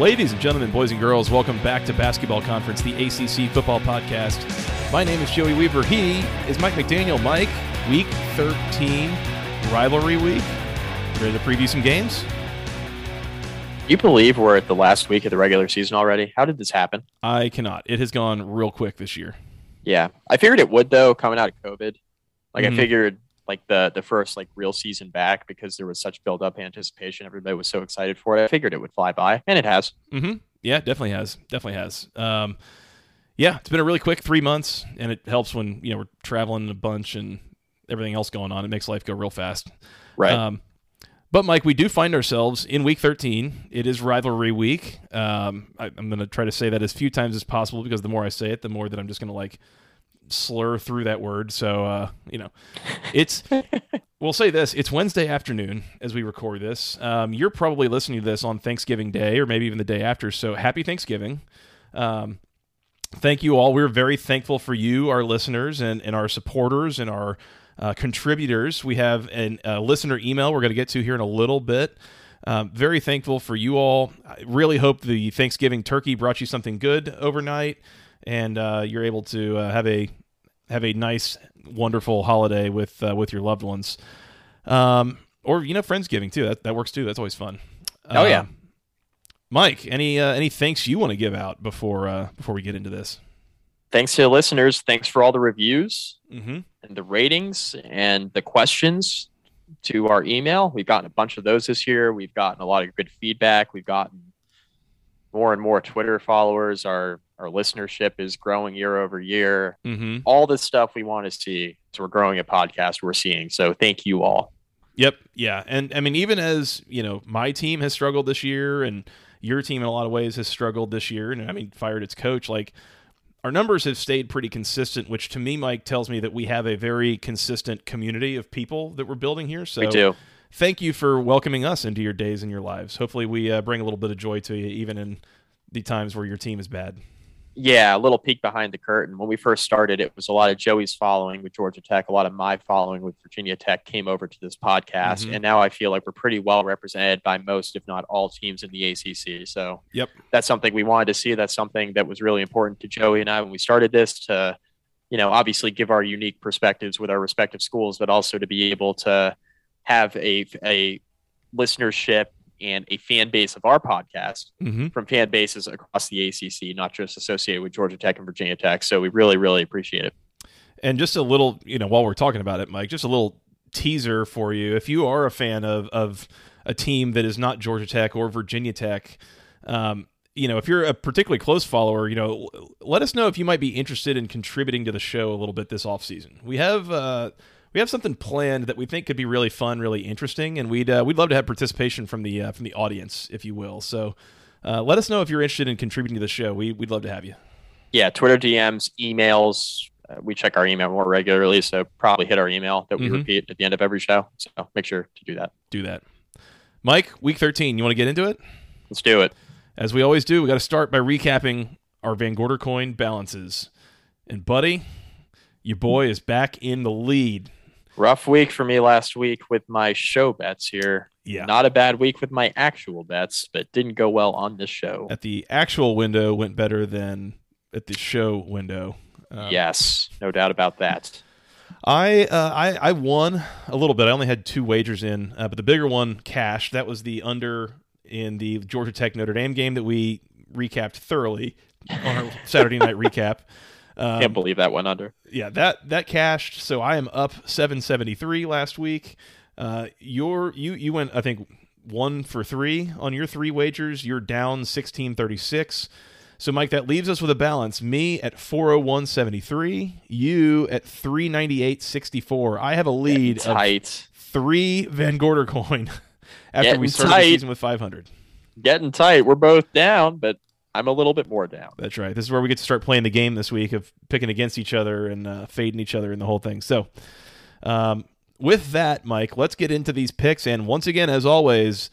Ladies and gentlemen, boys and girls, welcome back to Basketball Conference, the ACC football podcast. My name is Joey Weaver. He is Mike McDaniel. Mike, week 13, rivalry week. Ready to preview some games? You believe we're at the last week of the regular season already? How did this happen? I cannot. It has gone real quick this year. Yeah, I figured it would though, coming out of COVID. Like Mhm. I figured, like the the first like real season back because there was such build up anticipation. Everybody was so excited for it. I figured it would fly by, and it has. Mm-hmm. Yeah, definitely has. Definitely has. Um, yeah, it's been a really quick three months, and it helps when you know we're traveling a bunch and everything else going on. It makes life go real fast. Right. Um, but Mike, we do find ourselves in week 13. It is rivalry week. Um, I, I'm going to try to say that as few times as possible because the more I say it, the more that I'm just going to like slur through that word. So uh, you know, it's we'll say this: it's Wednesday afternoon as we record this. Um, you're probably listening to this on Thanksgiving Day or maybe even the day after. So happy Thanksgiving. Um, thank you all. We're very thankful for you, our listeners, and, and our supporters and our uh, contributors. We have a uh, listener email we're going to get to here in a little bit. Um, very thankful for you all. I really hope the Thanksgiving turkey brought you something good overnight, and uh, you're able to uh, have a have a nice, wonderful holiday with uh, with your loved ones, um, or you know, friendsgiving too. That that works too. That's always fun. Oh, yeah. Um, Mike, any uh, any thanks you want to give out before uh, before we get into this? Thanks to the listeners. Thanks for all the reviews Mm-hmm. and the ratings and the questions to our email. We've gotten a bunch of those this year. We've gotten a lot of good feedback. We've gotten more and more Twitter followers. Our our listenership is growing year over year. Mm-hmm. All this stuff we want to see. So we're growing a podcast. We're seeing. So thank you all. Yep. Yeah. And I mean, even as, you know, my team has struggled this year and your team in a lot of ways has struggled this year, and I mean, fired its coach, like our numbers have stayed pretty consistent, which to me, Mike, tells me that we have a very consistent community of people that we're building here. So we do. thank you for welcoming us into your days and your lives. Hopefully, we uh, bring a little bit of joy to you, even in the times where your team is bad. Yeah, a little peek behind the curtain. When we first started, it was a lot of Joey's following with Georgia Tech, a lot of my following with Virginia Tech came over to this podcast, Mhm. and now I feel like we're pretty well represented by most, if not all, teams in the ACC. So Yep. that's something we wanted to see. That's something that was really important to Joey and I when we started this to, you know, obviously give our unique perspectives with our respective schools, but also to be able to have a a listenership and a fan base of our podcast Mm-hmm. from fan bases across the ACC, not just associated with Georgia Tech and Virginia Tech. So we really, really appreciate it. And just a little, you know, while we're talking about it, Mike, just a little teaser for you. If you are a fan of of a team that is not Georgia Tech or Virginia Tech, um, you know, if you're a particularly close follower, you know, let us know if you might be interested in contributing to the show a little bit this offseason. We have uh, we have something planned that we think could be really fun, really interesting, and we'd uh, we'd love to have participation from the uh, from the audience, if you will. So. Uh, let us know if you're interested in contributing to the show. We, we'd love to have you. Yeah, Twitter DMs, emails. Uh, we check our email more regularly, so probably hit our email that we Mhm. repeat at the end of every show. So make sure to do that. Do that. Mike, week 13, you want to get into it? Let's do it. As we always do, we got to start by recapping our Van Gorder coin balances. And buddy, your boy is back in the lead. Rough week for me last week with my show bets here. Yeah. Not a bad week with my actual bets, but didn't go well on this show. At the actual window went better than at the show window. Um, yes, no doubt about that. I, uh, I I won a little bit. I only had two wagers in, uh, but the bigger one cashed. That was the under in the Georgia Tech Notre Dame game that we recapped thoroughly on our Saturday night recap. Um, Can't believe that went under. yeah, that that cashed. So I am up 773 last week. Uh, your you you went I think one for three on your three wagers. You're down 1636. So Mike, that leaves us with a balance. Me at 401.73. You at 398.64. I have a lead of Tight. three Van Gorder coin after Getting we started tight. the season with 500. Getting tight. We're both down, but I'm a little bit more down. That's right. This is where we get to start playing the game this week of picking against each other and uh, fading each other and the whole thing. So, um, with that, Mike, let's get into these picks. And once again, as always,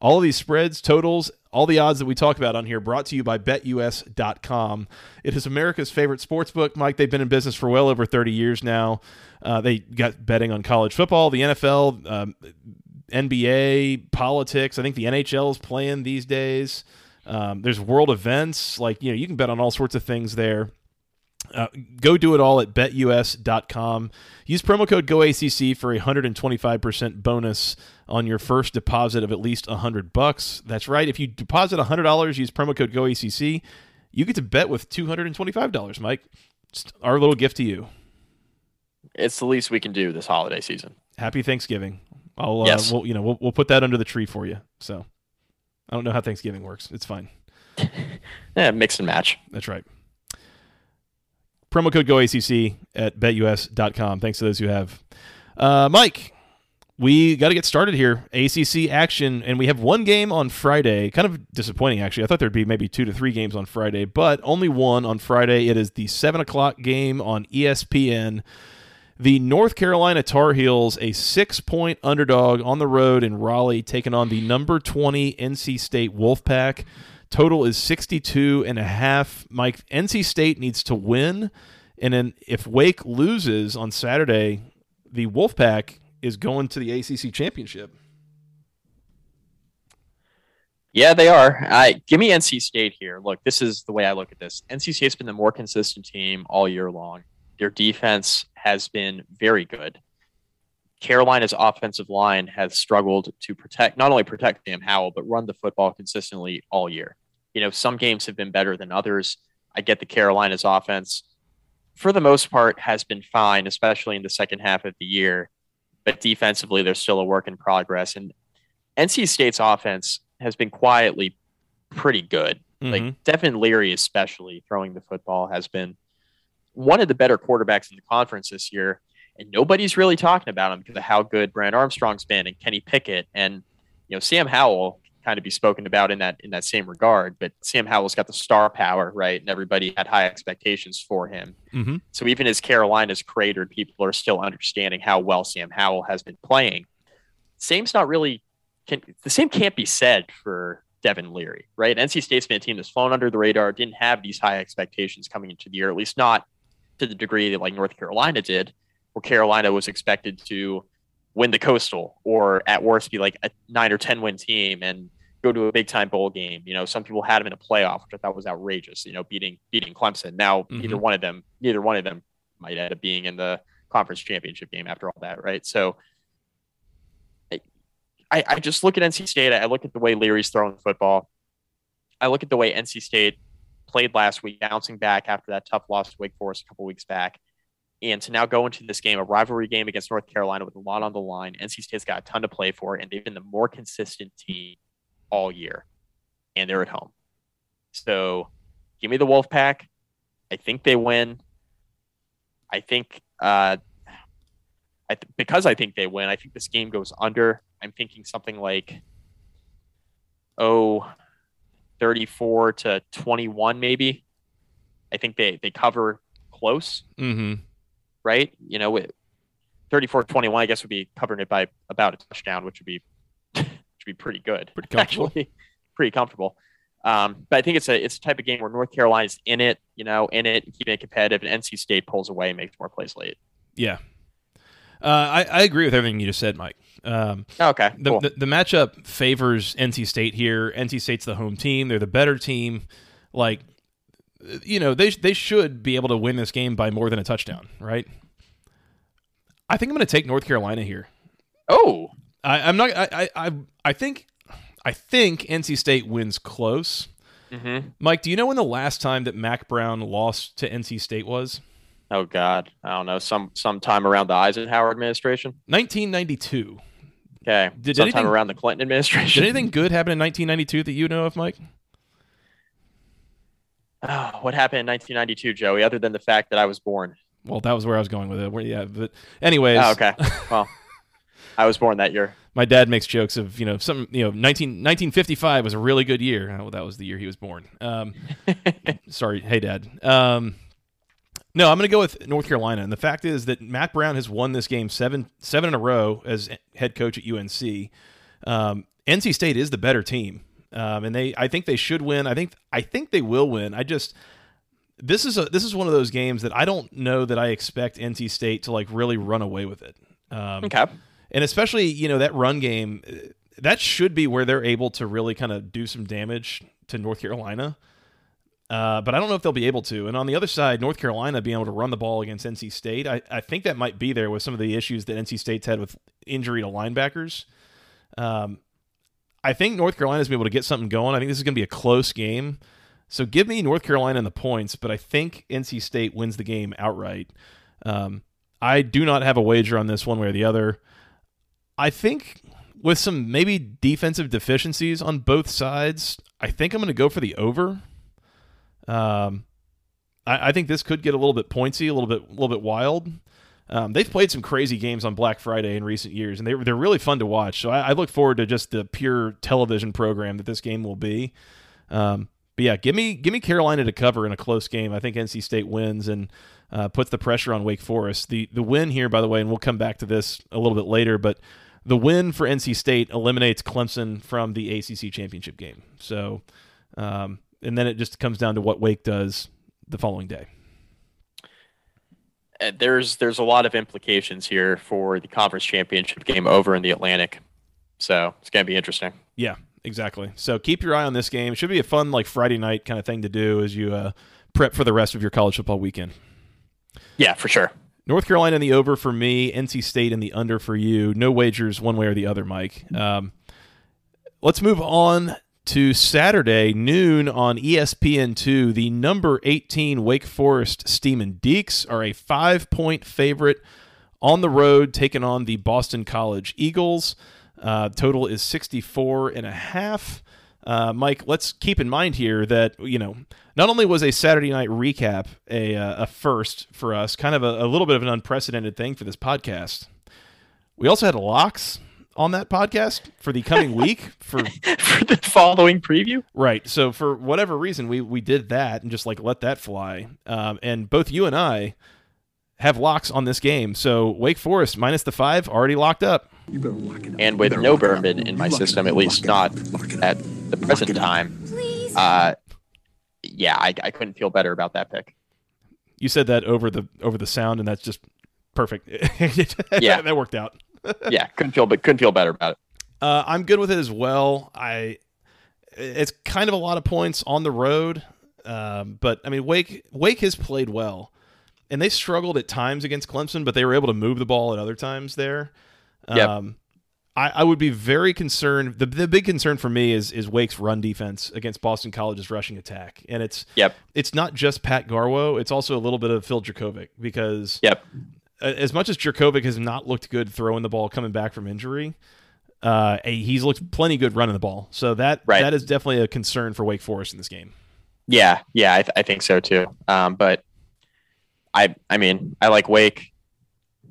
all these spreads, totals, all the odds that we talk about on here brought to you by betus.com. It is America's favorite sports book. Mike, they've been in business for well over 30 years now. Uh, they got betting on college football, the NFL, um, NBA, politics. I think the NHL is playing these days. Um, there's world events like you know you can bet on all sorts of things there. Uh, go do it all at betus.com. Use promo code GOACC for a 125% bonus on your first deposit of at least 100 bucks. That's right. If you deposit $100, use promo code GOACC, you get to bet with $225, Mike. Just our little gift to you. It's the least we can do this holiday season. Happy Thanksgiving. I'll, uh, Yes. we'll, you know, we'll, we'll put that under the tree for you. So I don't know how Thanksgiving works. It's fine. Yeah, mix and match. That's right. Promo code GOACC at betus.com. Thanks to those who have. Uh, Mike, we got to get started here. ACC action, and we have one game on Friday. Kind of disappointing, actually. I thought there'd be maybe two to three games on Friday, but only one on Friday. It is the 7 o'clock game on ESPN. The North Carolina Tar Heels, a six point underdog on the road in Raleigh, taking on the number 20 NC State Wolfpack. Total is 62 and a half. Mike, NC State needs to win. And then if Wake loses on Saturday, the Wolfpack is going to the ACC championship. Yeah, they are. I give me NC State here. Look, this is the way I look at this. NC State's been the more consistent team all year long. Their defense has been very good. Carolina's offensive line has struggled to protect not only protect Sam Howell, but run the football consistently all year. You know, some games have been better than others. I get the Carolina's offense, for the most part, has been fine, especially in the second half of the year. But defensively, they're still a work in progress. And NC State's offense has been quietly pretty good. Mhm. Like Devin Leary, especially throwing the football, has been one of the better quarterbacks in the conference this year. And nobody's really talking about him because of how good Brennan Armstrong's been and Kenny Pickett and you know Sam Howell kind of be spoken about in that in that same regard. But Sam Howell's got the star power, right? And everybody had high expectations for him. Mhm. So even as Carolina's cratered, people are still understanding how well Sam Howell has been playing. Same's not really can the same can't be said for Devin Leary, right? NC State's been a team that's flown under the radar, didn't have these high expectations coming into the year, at least not to the degree that like North Carolina did, where Carolina was expected to win the coastal or at worst be like a nine or ten win team and go to a big time bowl game. You know, some people had them in a playoff, which I thought was outrageous, you know, beating beating Clemson. Now neither Mhm. one of them neither one of them might end up being in the conference championship game after all that, right? So I, I just look at NC State. I look at the way Leary's throwing the football. I look at the way NC State played last week, bouncing back after that tough loss to Wake Forest a couple weeks back. And to now go into this game, a rivalry game against North Carolina with a lot on the line, NC State's got a ton to play for, and they've been the more consistent team all year. And they're at home. So give me the Wolfpack. I think they win. I think uh, I th- because I think they win, I think this game goes under. I'm thinking something like oh 34 to 21 maybe. I think they they cover close, Mhm. right? You know, with 34 21 I guess would be covering it by about a touchdown, which would be which would be pretty good. Pretty comfortable. Actually, pretty comfortable. Um, but I think it's a it's a type of game where North Carolina's in it, you know, in it, keeping it competitive, and NC State pulls away and makes more plays late. Yeah. Uh, I, I agree with everything you just said, Mike. Um, Okay, the, cool. the, the matchup favors NC State here. NC State's the home team. They're the better team. Like, you know, they they should be able to win this game by more than a touchdown, right? I think I'm going to take North Carolina here. oh, I, I'm not. I, I I think I think NC State wins close. hmm Mike, do you know when the last time that Mack Brown lost to NC State was? Oh God, I don't know. Some sometime around the Eisenhower administration. 1992. Okay, Did sometime anything- around the Clinton administration. Did anything good happen in 1992 that you know of, Mike? Oh, what happened in 1992, Joey? Other than the fact that I was born. Well, that was where I was going with it. Where- Yeah, but anyways, Oh, okay. Well, I was born that year. my dad makes jokes of you know some you know 19, 1955 was a really good year. Oh, that was the year he was born. Um, sorry, hey dad. Um, no, I'm going to go with North Carolina, and the fact is that Mack Brown has won this game seven seven in a row as head coach at UNC. Um, NC State is the better team, um, and they I think they should win. I think I think they will win. I just this is a this is one of those games that I don't know that I expect NC State to like really run away with it. Um, Okay. and especially you know that run game that should be where they're able to really kind of do some damage to North Carolina. Uh, but I don't know if they'll be able to. And on the other side, North Carolina being able to run the ball against NC State, I, I think that might be there with some of the issues that NC State's had with injury to linebackers. Um, I think North Carolina's be able to get something going. I think this is going to be a close game. So give me North Carolina in the points, but I think NC State wins the game outright. Um, I do not have a wager on this one way or the other. I think with some maybe defensive deficiencies on both sides, I think I'm going to go for the over. Um, I, I, think this could get a little bit pointsy, a little bit, a little bit wild. Um, they've played some crazy games on Black Friday in recent years, and they, they're really fun to watch. So I, I look forward to just the pure television program that this game will be. Um, but yeah, give me give me Carolina to cover in a close game. I think NC State wins and uh, puts the pressure on Wake Forest. The the win here, by the way, and we'll come back to this a little bit later, but the win for NC State eliminates Clemson from the ACC championship game. So, um, and then it just comes down to what Wake does the following day. Uh, there's there's a lot of implications here for the conference championship game over in the Atlantic, so it's gonna be interesting. Yeah, exactly. So keep your eye on this game. It should be a fun like Friday night kind of thing to do as you uh, prep for the rest of your college football weekend. Yeah, for sure. North Carolina in the over for me, NC State in the under for you. No wagers one way or the other, Mike. Um, let's move on to Saturday noon on ESPN2. The number 18 Wake Forest Demon Deacons are a five point favorite on the road, taking on the Boston College Eagles. Uh, total is 64 and a half. Uh, Mike, let's keep in mind here that you know not only was a Saturday night recap a, uh, a first for us, kind of a, a, little bit of an unprecedented thing for this podcast. We also had locks on that podcast for the coming week for for the following preview. Right. So for whatever reason, we we did that and just like let that fly. Um, and both you and I have locks on this game. So Wake Forest minus the five already locked up. You better lock it up. And with no Bourbon in my system, at least not at the present time. Uh, yeah, I, I couldn't feel better about that pick. You said that over the over the sound, and that's just perfect. yeah, that worked out. Yeah, couldn't feel but couldn't feel better about it. Uh, I'm good with it as well. I it's kind of a lot of points on the road, um, but I mean Wake Wake has played well, and they struggled at times against Clemson, but they were able to move the ball at other times there. Yep. Um, I, I would be very concerned. The, the big concern for me is is Wake's run defense against Boston College's rushing attack, and it's yep. It's not just Pat Garwo; it's also a little bit of Phil Jurkovec because yep. As much as Jurkovec has not looked good throwing the ball coming back from injury, uh, he's looked plenty good running the ball. So that right. that is definitely a concern for Wake Forest in this game. Yeah, yeah, I, th- I think so too. Um, but I I mean I like Wake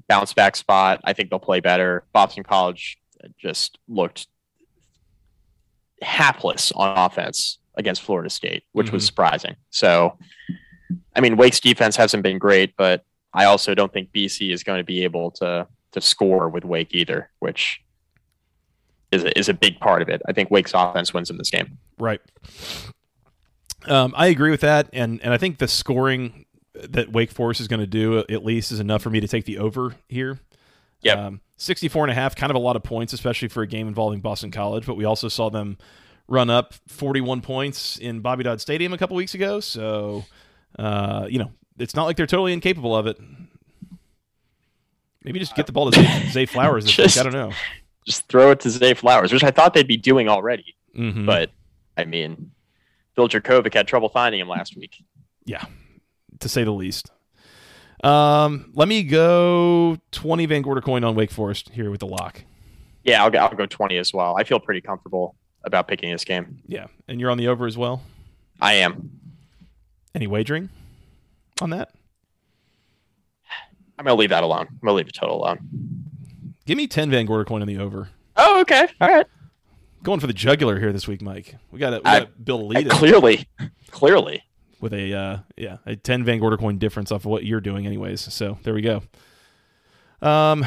bounce back spot. I think they'll play better. Boston College just looked hapless on offense against Florida State, which mm-hmm. was surprising. So, I mean, Wake's defense hasn't been great, but I also don't think BC is going to be able to to score with Wake either, which is a, is a big part of it. I think Wake's offense wins in this game. Right. Um, I agree with that, and and I think the scoring that Wake Forest is going to do at least is enough for me to take the over here. Yeah. Um, 64 and a half, kind of a lot of points, especially for a game involving Boston College, but we also saw them run up 41 points in Bobby Dodd Stadium a couple weeks ago. So, uh, you know, it's not like they're totally incapable of it. Maybe just get the ball to Zay, Zay Flowers this just, week. I don't know. Just throw it to Zay Flowers, which I thought they'd be doing already. Mm-hmm. But, I mean, Phil Jurkovec had trouble finding him last week. Yeah, to say the least. Um, let me go 20 Van Gorder coin on Wake Forest here with the lock. Yeah, I'll go, I'll go 20 as well. I feel pretty comfortable about picking this game. Yeah. And you're on the over as well? I am. Any wagering on that? I'm to leave that alone. I'm to leave the total alone. Give me 10 Van Gorder coin on the over. Oh, okay. All right. Going for the jugular here this week, Mike. We got to build a lead. Clearly. Clearly with a uh, yeah a 10 Van Gorder coin difference off of what you're doing anyways. So there we go. Um,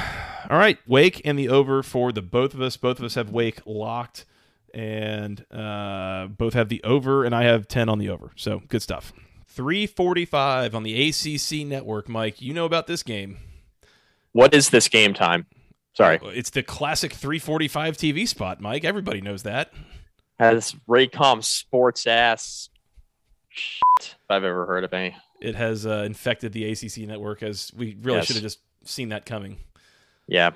all right, Wake and the over for the both of us. Both of us have Wake locked, and uh, both have the over, and I have 10 on the over. So good stuff. 345 on the ACC network. Mike, you know about this game. What is this game time? Sorry, It's the classic 345 TV spot, Mike. Everybody knows that. has Raycom sports ass shit if I've ever heard of any. It has uh, infected the ACC network as we really Yes. should have just seen that coming. Yeah,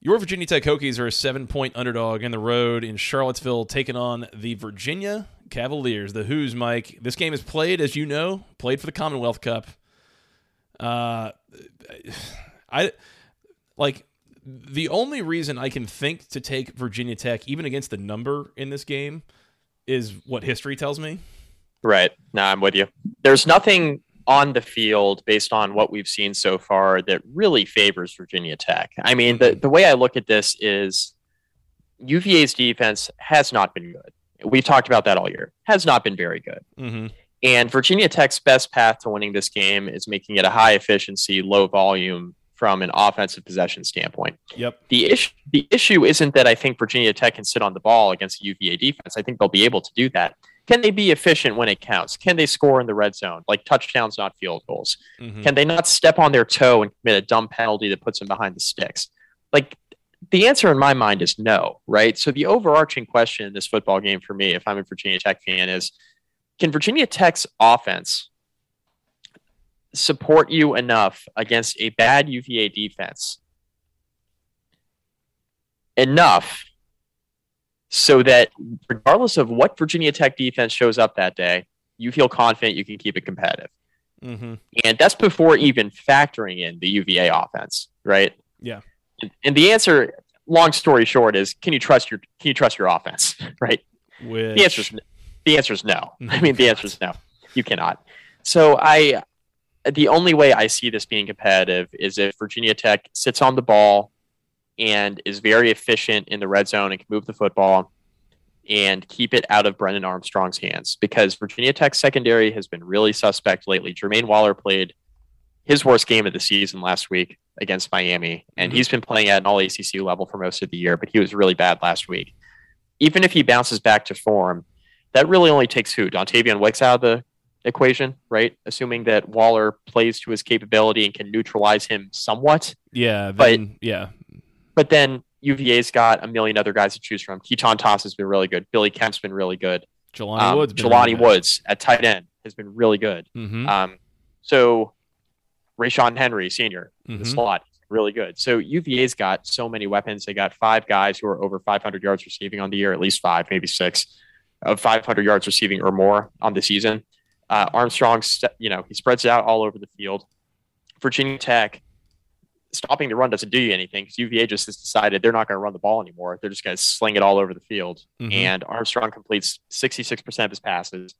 Your Virginia Tech Hokies are a seven point underdog in the road in Charlottesville, taking on the Virginia Cavaliers. The Hoos, Mike. This game is played, as you know, played for the Commonwealth Cup. Uh, I like the only reason I can think to take Virginia Tech, even against the number in this game, is what history tells me. right. No, I'm with you. There's nothing on the field based on what we've seen so far that really favors Virginia Tech. I mean, the, the way I look at this is UVA's defense has not been good. We've talked about that all year. Has not been very good. Mm-hmm. And Virginia Tech's best path to winning this game is making it a high efficiency, low volume from an offensive possession standpoint. Yep. The issue the issue isn't that I think Virginia Tech can sit on the ball against the UVA defense. I think they'll be able to do that. Can they be efficient when it counts? Can they score in the red zone, like touchdowns, not field goals? Mm-hmm. Can they not step on their toe and commit a dumb penalty that puts them behind the sticks? Like the answer in my mind is no, right? So the overarching question in this football game for me, if I'm a Virginia Tech fan, is can Virginia Tech's offense support you enough against a bad UVA defense enough so that regardless of what Virginia Tech defense shows up that day, you feel confident you can keep it competitive. Mm-hmm. And that's before even factoring in the UVA offense, right? Yeah. And, the answer, long story short, is can you trust your can you trust your offense, right? Which, The answer is the answer is no. I Mhm. mean, the answer is no. You cannot. So I, the only way I see this being competitive is if Virginia Tech sits on the ball and is very efficient in the red zone and can move the football and keep it out of Brennan Armstrong's hands because Virginia Tech's secondary has been really suspect lately. Jermaine Waller played his worst game of the season last week against Miami, and Mhm. he's been playing at an all ACC level for most of the year, but he was really bad last week. Even if he bounces back to form, that really only takes who? Dontavian Wicks out of the equation, right? Assuming that Waller plays to his capability and can neutralize him somewhat. yeah, but- then, yeah, But then UVA's got a million other guys to choose from. Keaton Toss has been really good. Billy Kemp's been really good. Jelani Um, Woods, Jelani Woods at tight end has been really good. Mm-hmm. Um, so Ra'Shaun Henry, senior, the Mhm. slot, really good. So UVA's got so many weapons. They got five guys who are over 500 yards receiving on the year, at least five, maybe six, of 500 yards receiving or more on the season. Uh, Armstrong, you know, he spreads it out all over the field. Virginia Tech, stopping the run doesn't do you anything because UVA just has decided they're not going to run the ball anymore. They're just going to sling it all over the field. Mhm. And Armstrong completes 66% of his passes.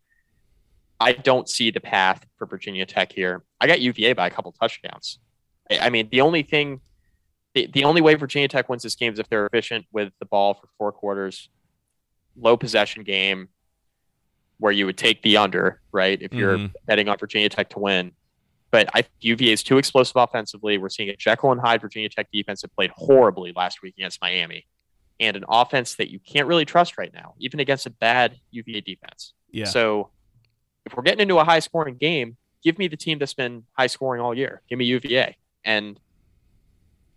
I don't see the path for Virginia Tech here. I got UVA by a couple touchdowns. I I mean, the only thing, the, the only way Virginia Tech wins this game is if they're efficient with the ball for four quarters, low possession game, where you would take the under, right? If you're Mhm. betting on Virginia Tech to win. But I UVA is too explosive offensively. We're seeing a Jekyll and Hyde Virginia Tech defense that played horribly last week against Miami, and an offense that you can't really trust right now, even against a bad UVA defense. yeah. So if we're getting into a high scoring game, give me the team that's been high scoring all year. Give me UVA. And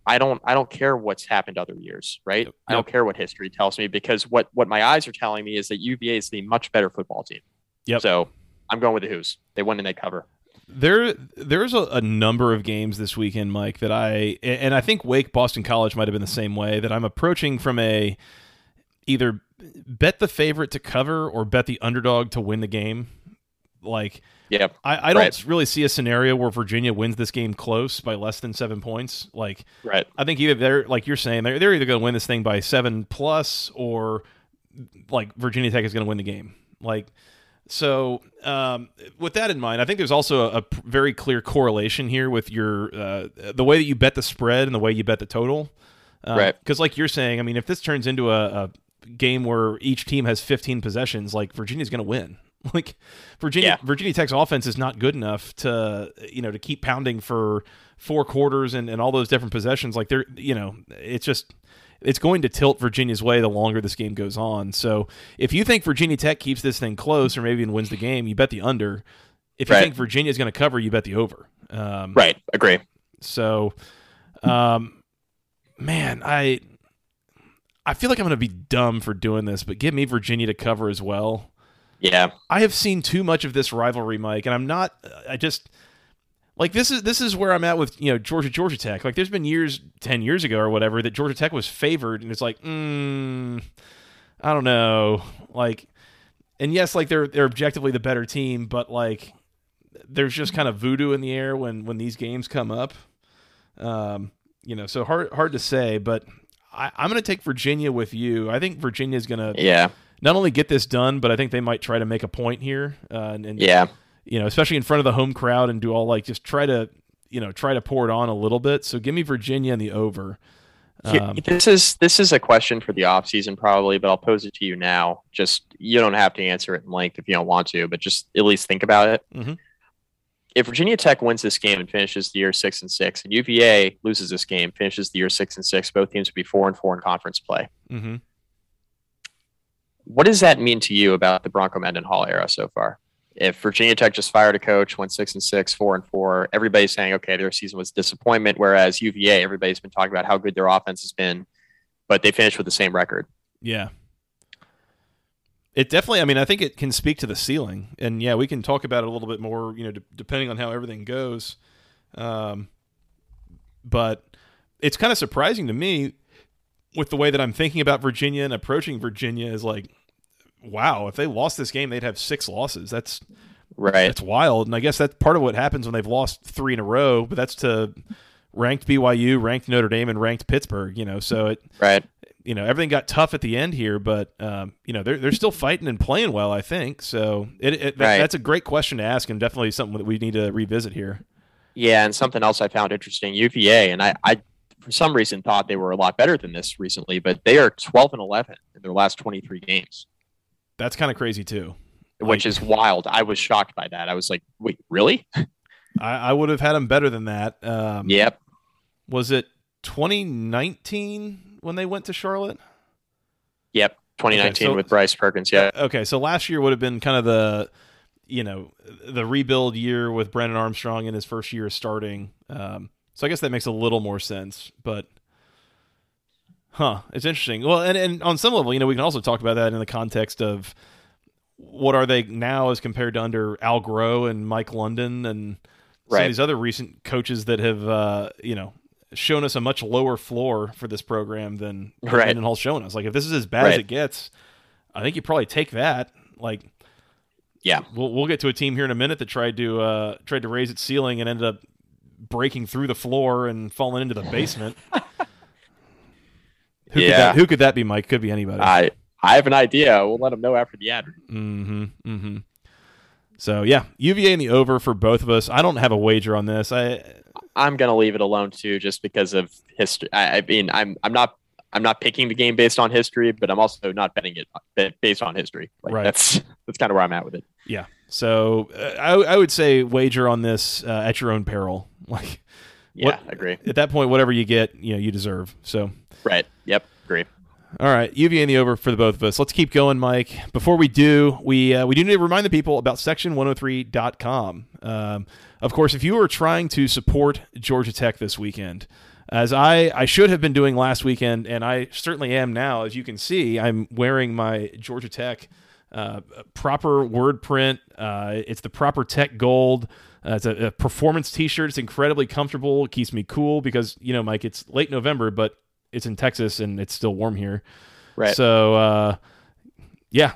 I don't I don't care what's happened other years, right? I don't care what history tells me because what what my eyes are telling me is that UVA is the much better football team. Yep. So I'm going with the Hoos. They win and they cover. There, there's a, a number of games this weekend, Mike, that I and I think Wake Boston College might have been the same way. That I'm approaching from a either bet the favorite to cover or bet the underdog to win the game. Like yeah, I, I don't Right. really see a scenario where Virginia wins this game close by less than seven points. Like Right. I think either they're like you're saying they're they're either going to win this thing by seven plus or like Virginia Tech is going to win the game. Like so, um, with that in mind, I think there's also a very clear correlation here with your uh, the way that you bet the spread and the way you bet the total. Uh, Right. Because, like you're saying, I mean, if this turns into a, a game where each team has 15 possessions, like Virginia's going to win. Like Virginia, Yeah. Virginia Tech's offense is not good enough to you know to keep pounding for four quarters and, and all those different possessions. Like they're you know it's just it's going to tilt Virginia's way the longer this game goes on. So if you think Virginia Tech keeps this thing close or maybe even wins the game, you bet the under. If you Right. think Virginia's going to cover, you bet the over. Um, Right. Agree. So, um, man, I I feel like I'm going to be dumb for doing this, but give me Virginia to cover as well. Yeah. I have seen too much of this rivalry, Mike, and I'm not. I just like this is this is where I'm at with you know Georgia Georgia Tech. Like there's been years, ten years ago or whatever, that Georgia Tech was favored, and it's like, mm, I don't know, like, and yes, like they're they're objectively the better team, but like there's just kind of voodoo in the air when when these games come up. Um, you know, so hard hard to say, but I, I'm going to take Virginia with you. I think Virginia is going to Yeah. Not only get this done, but I think they might try to make a point here, uh, and, and Yeah. you know, especially in front of the home crowd, and do all like just try to you know try to pour it on a little bit. So give me Virginia and the over. Um, this is this is a question for the off season probably, but I'll pose it to you now. Just you don't have to answer it in length if you don't want to, but just at least think about it. Mhm. If Virginia Tech wins this game and finishes the year six and six, and UVA loses this game, finishes the year six and six, both teams would be four and four in conference play. hmm What does that mean to you about the Bronco Mendenhall era so far? If Virginia Tech just fired a coach, went six and six, four and four, everybody's saying, okay, their season was disappointment. Whereas UVA, everybody's been talking about how good their offense has been, but they finished with the same record. Yeah. It definitely. I mean, I think it can speak to the ceiling, and yeah, we can talk about it a little bit more. You know, depending on how everything goes. Um, but it's kind of surprising to me with the way that I'm thinking about Virginia and approaching Virginia is like, wow, if they lost this game, they'd have six losses. That's Right. That's wild, and I guess that's part of what happens when they've lost three in a row. But that's to ranked BYU, ranked Notre Dame, and ranked Pittsburgh. You know, so it Right. you know everything got tough at the end here, but um, you know they're they're still fighting and playing well. I think so. It, it that- Right. that's a great question to ask, and definitely something that we need to revisit here. Yeah, and something else I found interesting, UVA, and I, I for some reason thought they were a lot better than this recently, but they are 12 and 11 in their last 23 games, That's kind of crazy too. which Like- is wild. I was shocked by that. I was like, wait, really? I, I would have had him better than that. Um, yep. Was it 2019 when they went to Charlotte? Yep. 2019 so- with Bryce Perkins. Yeah. Okay, so last year would have been kind of the, you know, the rebuild year with Brennan Armstrong in his first year starting. Um, so I guess that makes a little more sense. But, huh, it's interesting. Well, and, and on some level, you know, we can also talk about that in the context of what are they now as compared to under Al Groh and Mike London and some of these other recent coaches that have, uh, you know, shown us a much lower floor for this program than Right. Mendenhall's shown us. Like if this is as bad as it gets, I think you probably take that. Like, Yeah. we'll we'll get to a team here in a minute that tried to uh, tried to raise its ceiling and ended up breaking through the floor and falling into the basement. who could Yeah. that Who could that be, Mike? Could be anybody. I I have an idea. We'll let them know after the ad. Mm-hmm. Mm-hmm. So yeah, UVA and the over for both of us. I don't have a wager on this. I I'm gonna leave it alone too, just because of history. I, I mean, I'm I'm not I'm not picking the game based on history, but I'm also not betting it based on history. Like, Right. That's that's kind of where I'm at with it. yeah. So uh, I I would say wager on this uh, at your own peril. Like Yeah, What- agree. at that point, whatever you get, you know, you deserve. So. Right. Yep. Agree. All right, UVA and the over for the both of us. Let's keep going, Mike. Before we do, we uh, we do need to remind the people about section103.com. Um, of course, if you are trying to support Georgia Tech this weekend, as I, I should have been doing last weekend, and I certainly am now, as you can see, I'm wearing my Georgia Tech uh, proper word print. Uh, it's the proper Tech Gold. Uh, it's a, a performance T-shirt. It's incredibly comfortable. It keeps me cool because you know, Mike, it's late November, but it's in Texas and it's still warm here. Right. So uh, yeah,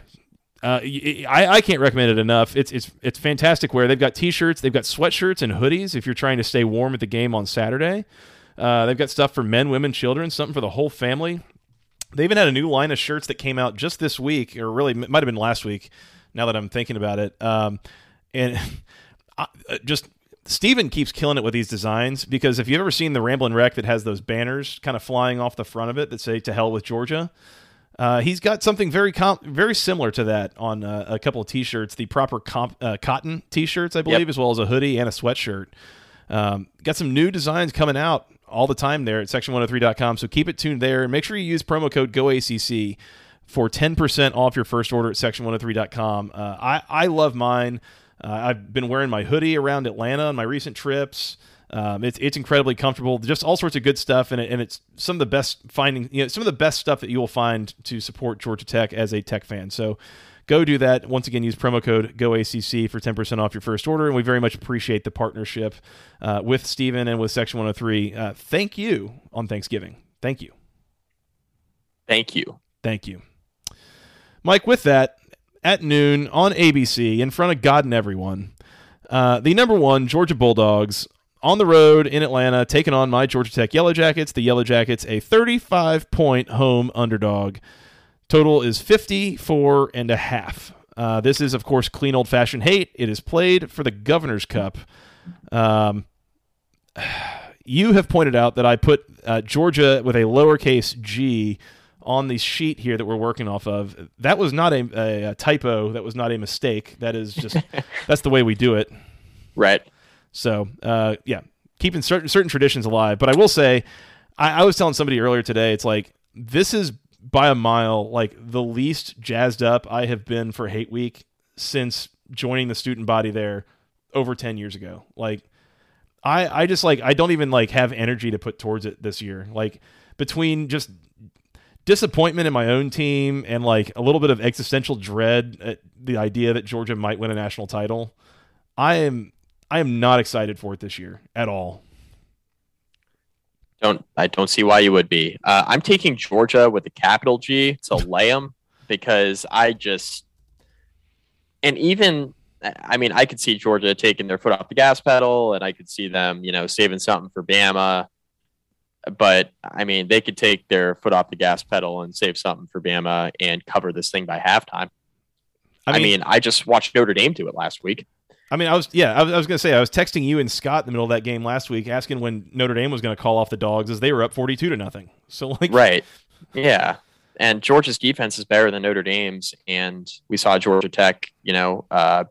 uh, I, I can't recommend it enough. It's it's it's fantastic. Wear they've got T-shirts, they've got sweatshirts and hoodies. If you're trying to stay warm at the game on Saturday, uh, they've got stuff for men, women, children, something for the whole family. They even had a new line of shirts that came out just this week, or really it might have been last week. Now that I'm thinking about it, um, and uh, just Steven keeps killing it with these designs because if you've ever seen the Ramblin' Wreck that has those banners kind of flying off the front of it that say "To hell with Georgia," uh, he's got something very com- very similar to that on uh, a couple of T-shirts, the proper comp- uh, cotton T-shirts, I believe, Yep. as well as a hoodie and a sweatshirt. Um, got some new designs coming out all the time there at section103.com. So keep it tuned there. And make sure you use promo code GOACC for 10% off your first order at section103.com. Uh, I, I love mine. Uh, I've been wearing my hoodie around Atlanta on my recent trips. Um, it's it's incredibly comfortable, just all sorts of good stuff, and, it, and it's some of the best finding, you know, some of the best stuff that you will find to support Georgia Tech as a Tech fan. So go do that. Once again, use promo code GOACC for 10% off your first order. And we very much appreciate the partnership uh, with Steven and with Section 103. Uh, thank you on Thanksgiving. Thank you. Thank you. Thank you. Mike, with that, at noon on ABC, in front of God and everyone, uh, the number one Georgia Bulldogs on the road in Atlanta, taking on my Georgia Tech Yellow Jackets. The Yellow Jackets, a 35 point home underdog. Total is 54 and a half. Uh, this is, of course, clean old fashioned hate. It is played for the Governor's Cup. Um, you have pointed out that I put uh, Georgia with a lowercase g on the sheet here that we're working off of. That was not a, a, a typo. That was not a mistake. That is just that's the way we do it. Right. So uh, yeah, keeping certain certain traditions alive. But I will say, I, I was telling somebody earlier today, it's like this is by a mile like the least jazzed up I have been for Hate Week since joining the student body there over 10 years ago. Like I I just like I don't even like have energy to put towards it this year. Like between just disappointment in my own team and like a little bit of existential dread at the idea that Georgia might win a national title, I am I am not excited for it this year at all. Don't I don't see why you would be. Uh, I'm taking Georgia with a capital G to lay them because I just and even I mean I could see Georgia taking their foot off the gas pedal and I could see them you know saving something for Bama but I mean, they could take their foot off the gas pedal and save something for Bama and cover this thing by halftime. I mean, I, mean, I just watched Notre Dame do it last week. I mean, I was yeah, I was, I was going to say I was texting you and Scott in the middle of that game last week, asking when Notre Dame was going to call off the dogs as they were up forty-two to nothing. So like, right, yeah, and Georgia's defense is better than Notre Dame's, and we saw Georgia Tech, you know, uh,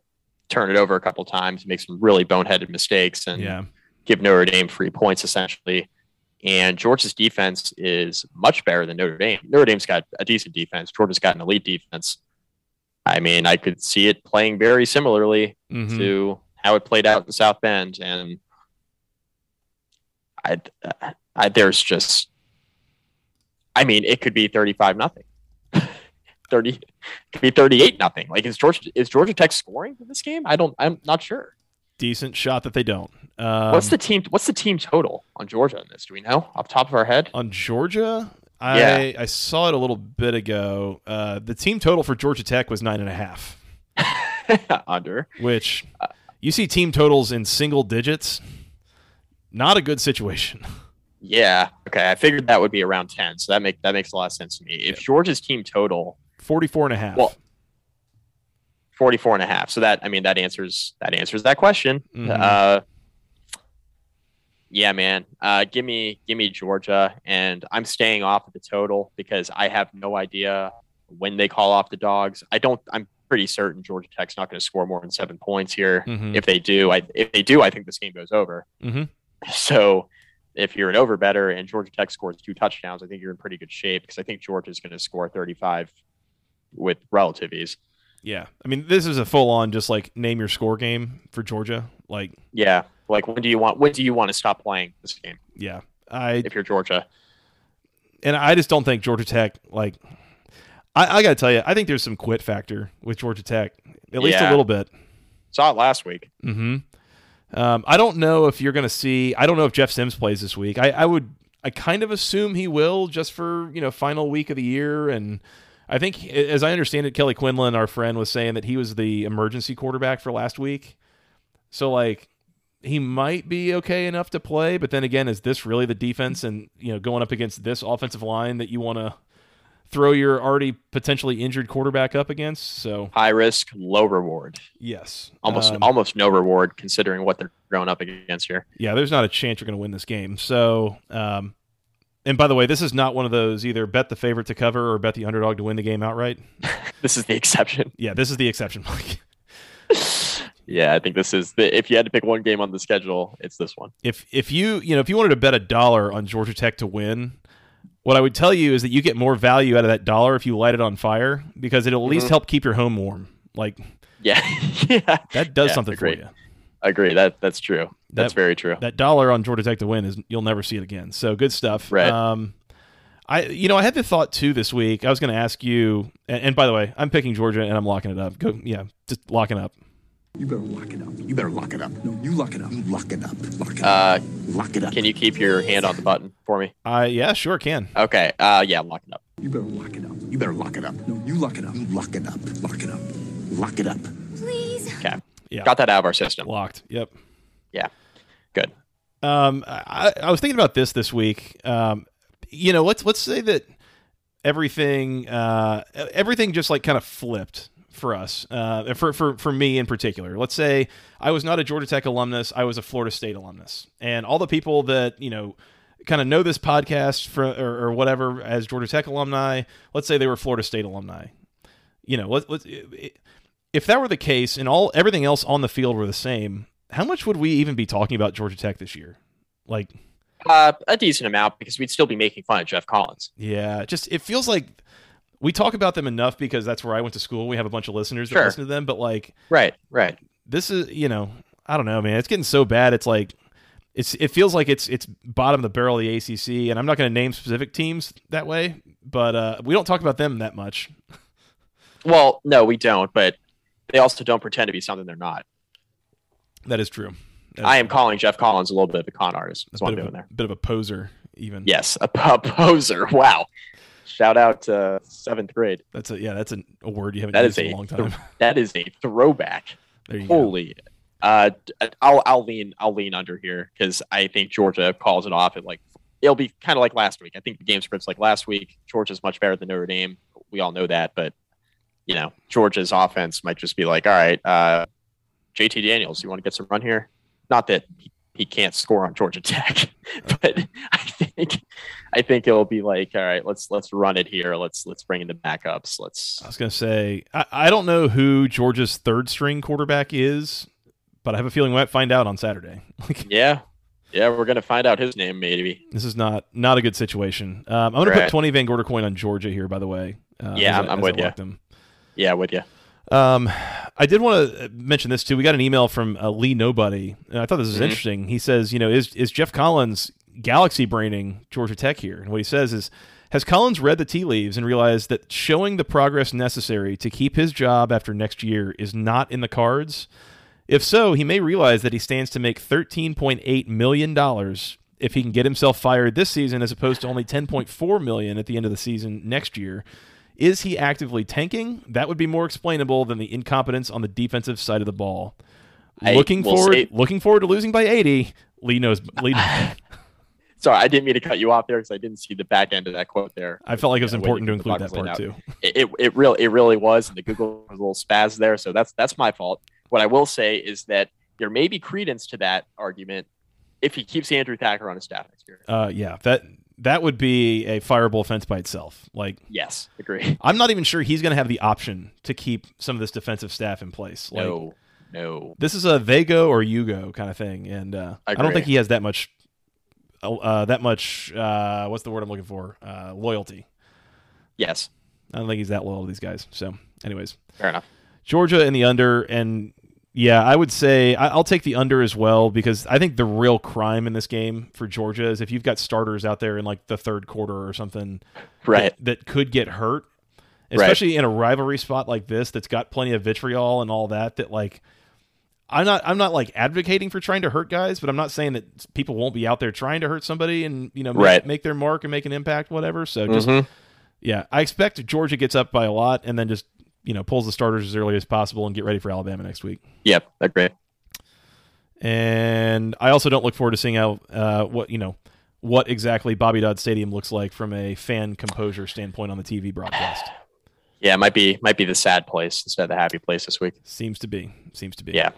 turn it over a couple times, make some really boneheaded mistakes, and yeah. give Notre Dame free points essentially. And Georgia's defense is much better than Notre Dame. Notre Dame's got a decent defense. Georgia's got an elite defense. I mean, I could see it playing very similarly mm-hmm. to how it played out in South Bend. And I, I, there's just, I mean, it could be 35 nothing. 30 could be 38 nothing. Like is Georgia is Georgia Tech scoring in this game? I don't I'm not sure decent shot that they don't. Um, what's the team? What's the team total on Georgia in this? Do we know off top of our head? On Georgia, I yeah. I saw it a little bit ago. Uh, the team total for Georgia Tech was nine and a half. Under which you see team totals in single digits. Not a good situation. Yeah. Okay. I figured that would be around ten. So that make that makes a lot of sense to me. If yeah. Georgia's team total 44 and a half. Well, 44 and a half. So that, I mean, that answers, that answers that question. Mm-hmm. Uh, yeah, man. Uh, give me, give me Georgia, and I'm staying off of the total because I have no idea when they call off the dogs. I don't. I'm pretty certain Georgia Tech's not going to score more than seven points here. Mm-hmm. If they do, I if they do, I think this game goes over. Mm-hmm. So, if you're an over better and Georgia Tech scores two touchdowns, I think you're in pretty good shape because I think Georgia is going to score 35 with relative ease. Yeah, I mean, this is a full on just like name your score game for Georgia. Like, yeah, like when do you want when do you want to stop playing this game? Yeah, I if you're Georgia, and I just don't think Georgia Tech like. I, I got to tell you, I think there's some quit factor with Georgia Tech, at least yeah. a little bit. Saw it last week. Hmm. Um, I don't know if you're going to see. I don't know if Jeff Sims plays this week. I, I would. I kind of assume he will, just for you know final week of the year and I think, as I understand it, Kelly Quinlan, our friend, was saying that he was the emergency quarterback for last week. So, like, he might be okay enough to play, but then again, is this really the defense and you know going up against this offensive line that you want to throw your already potentially injured quarterback up against? So high risk, low reward. Yes, almost um, almost no reward considering what they're going up against here. Yeah, there's not a chance you're going to win this game. So um, and by the way, this is not one of those either bet the favorite to cover or bet the underdog to win the game outright. this is the exception. Yeah, this is the exception, Mike. yeah, I think this is the, if you had to pick one game on the schedule, it's this one. If if you you know if you wanted to bet a dollar on Georgia Tech to win, what I would tell you is that you get more value out of that dollar if you light it on fire because it'll at least mm-hmm. help keep your home warm. Like, yeah, yeah, that does yeah, something for you. I agree. That that's true. That's That- very true. that dollar on Georgia Tech to win is you'll never see it again. So good stuff. Right. Um, I you know I had the thought too this week. I was going to ask you, and, and by the way, I'm picking Georgia and I'm locking it up. Go, yeah, just locking up. You better lock it up. You better lock it up. No, you lock it up. You lock it up. Lock it Uh, up. Lock it up. can you keep your hand on the button for me? I yeah, sure can. Okay. Uh, yeah, I'm locking up. You better lock it up. You better lock it up. No, you lock it up. You lock it up. Lock it up. Lock it up. Please. Okay. Yeah, Got that out of our system. locked. Yep. Yeah. Good. Um, I, I was thinking about this this week. Um, you know, let's let's say that everything uh, everything just like kind of flipped for us. Uh, for for for me in particular. Let's say I was not a Georgia Tech alumnus. I was a Florida State alumnus, and all the people that you know kind of know this podcast for or, or whatever as Georgia Tech alumni. Let's say they were Florida State alumni. You know, let, let's if that were the case and all everything else on the field were the same, how much would we even be talking about Georgia Tech this year? Like, Uh, a decent amount because we'd still be making fun of Geoff Collins. yeah, just it feels like we talk about them enough because that's where I went to school. We have a bunch of listeners that Sure. listen to them, but like Right. Right. this is, you know, I don't know, man. It's getting so bad. It's like it's it feels like it's it's bottom of the barrel of the ACC, and I'm not going to name specific teams that way, but uh, we don't talk about them that much. Well, no, we don't. But they also don't pretend to be something they're not. That is true. That is I am true. calling Geoff Collins a little bit of a con artist. That's what I'm doing a, there. bit of a poser, even. Yes, a, a poser. Wow. Shout out to seventh grade. That's a yeah. That's a, a word you haven't That used is in a a long time. That is a throwback. You go. Holy. Uh, d- I'll I'll lean I'll lean under here because I think Georgia calls it off at like it'll be kind of like last week. I think the game script's like last week. Georgia's much better than Notre Dame. We all know that, but you know Georgia's offense might just be like, all right, uh, JT Daniels, you want to get some run here? Not that he, he can't score on Georgia Tech, but I think I think it'll be like, all right, let's let's run it here. Let's let's bring in the backups. Let's I was gonna say I, I don't know who Georgia's third string quarterback is, but I have a feeling we might find out on Saturday. Yeah. Yeah, we're gonna find out his name maybe. this is not not a good situation. Um, I'm gonna Right. put 20 Van Gorder coin on Georgia here, by the way. Uh, Yeah, I- I'm- with ya. them. Yeah, would you. Um, I did want to mention this too. We got an email from uh, Lee Nobody, and I thought this was Mhm. interesting. He says, you know, is is Geoff Collins galaxy braining Georgia Tech here? And what he says is, has Collins read the tea leaves and realized that showing the progress necessary to keep his job after next year is not in the cards? If so, he may realize that he stands to make $13.8 million if he can get himself fired this season as opposed to only 10.4 million at the end of the season next year. Is he actively tanking? That would be more explainable than the incompetence on the defensive side of the ball. I looking forward say- looking forward to losing by 80. Lee knows Lee Sorry, I didn't mean to cut you off there because I didn't see the back end of that quote there. I felt like it was important to include that part laid too. It, it, it really it really was, and the Google was a little spaz there, so that's that's my fault. What I will say is that there may be credence to that argument if he keeps Andrew Thacker on his staff next year. Uh, yeah, that that would be a fireable offense by itself. Like Yes, agree. I'm not even sure he's going to have the option to keep some of this defensive staff in place. Like, No, no. this is a they go or you go kind of thing, and uh, I, don't think he has that much. Uh, that much. Uh, what's the word I'm looking for? Uh, loyalty. Yes, I don't think he's that loyal to these guys. So, anyways, fair enough. Georgia in the under, and yeah, I would say I, I'll take the under as well because I think the real crime in this game for Georgia is if you've got starters out there in like the third quarter or something, Right. that, that could get hurt, Right. especially in a rivalry spot like this that's got plenty of vitriol and all that. That like, I'm not I'm not like advocating for trying to hurt guys, but I'm not saying that people won't be out there trying to hurt somebody and you know make, Right. make their mark and make an impact, whatever. So just Mhm. yeah, I expect Georgia gets up by a lot and then just you know pulls the starters as early as possible and get ready for Alabama next week. Yep, agree. And I also don't look forward to seeing how uh, what you know what exactly Bobby Dodd Stadium looks like from a fan composure standpoint on the TV broadcast. Yeah, it might be might be the sad place instead of the happy place this week. Seems to be. Seems to be. Yeah.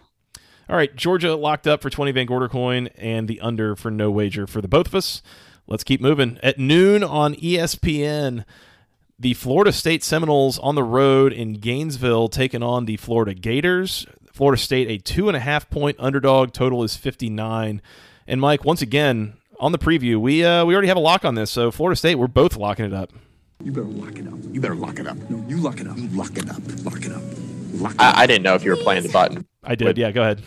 All right, Georgia locked up for 20 Van Gorder coin and the under for no wager for the both of us. Let's keep moving. At noon on ESPN, the Florida State Seminoles on the road in Gainesville taking on the Florida Gators. Florida State a two and a half point underdog. Total is 59. And Mike, once again on the preview, we uh, we already have a lock on this. So Florida State, we're both locking it up. You better lock it up. You better lock it up. No, you lock it up. You lock it up. Lock it up. Lock it up. I, I didn't know if you were playing the button. I did. But- yeah, go ahead.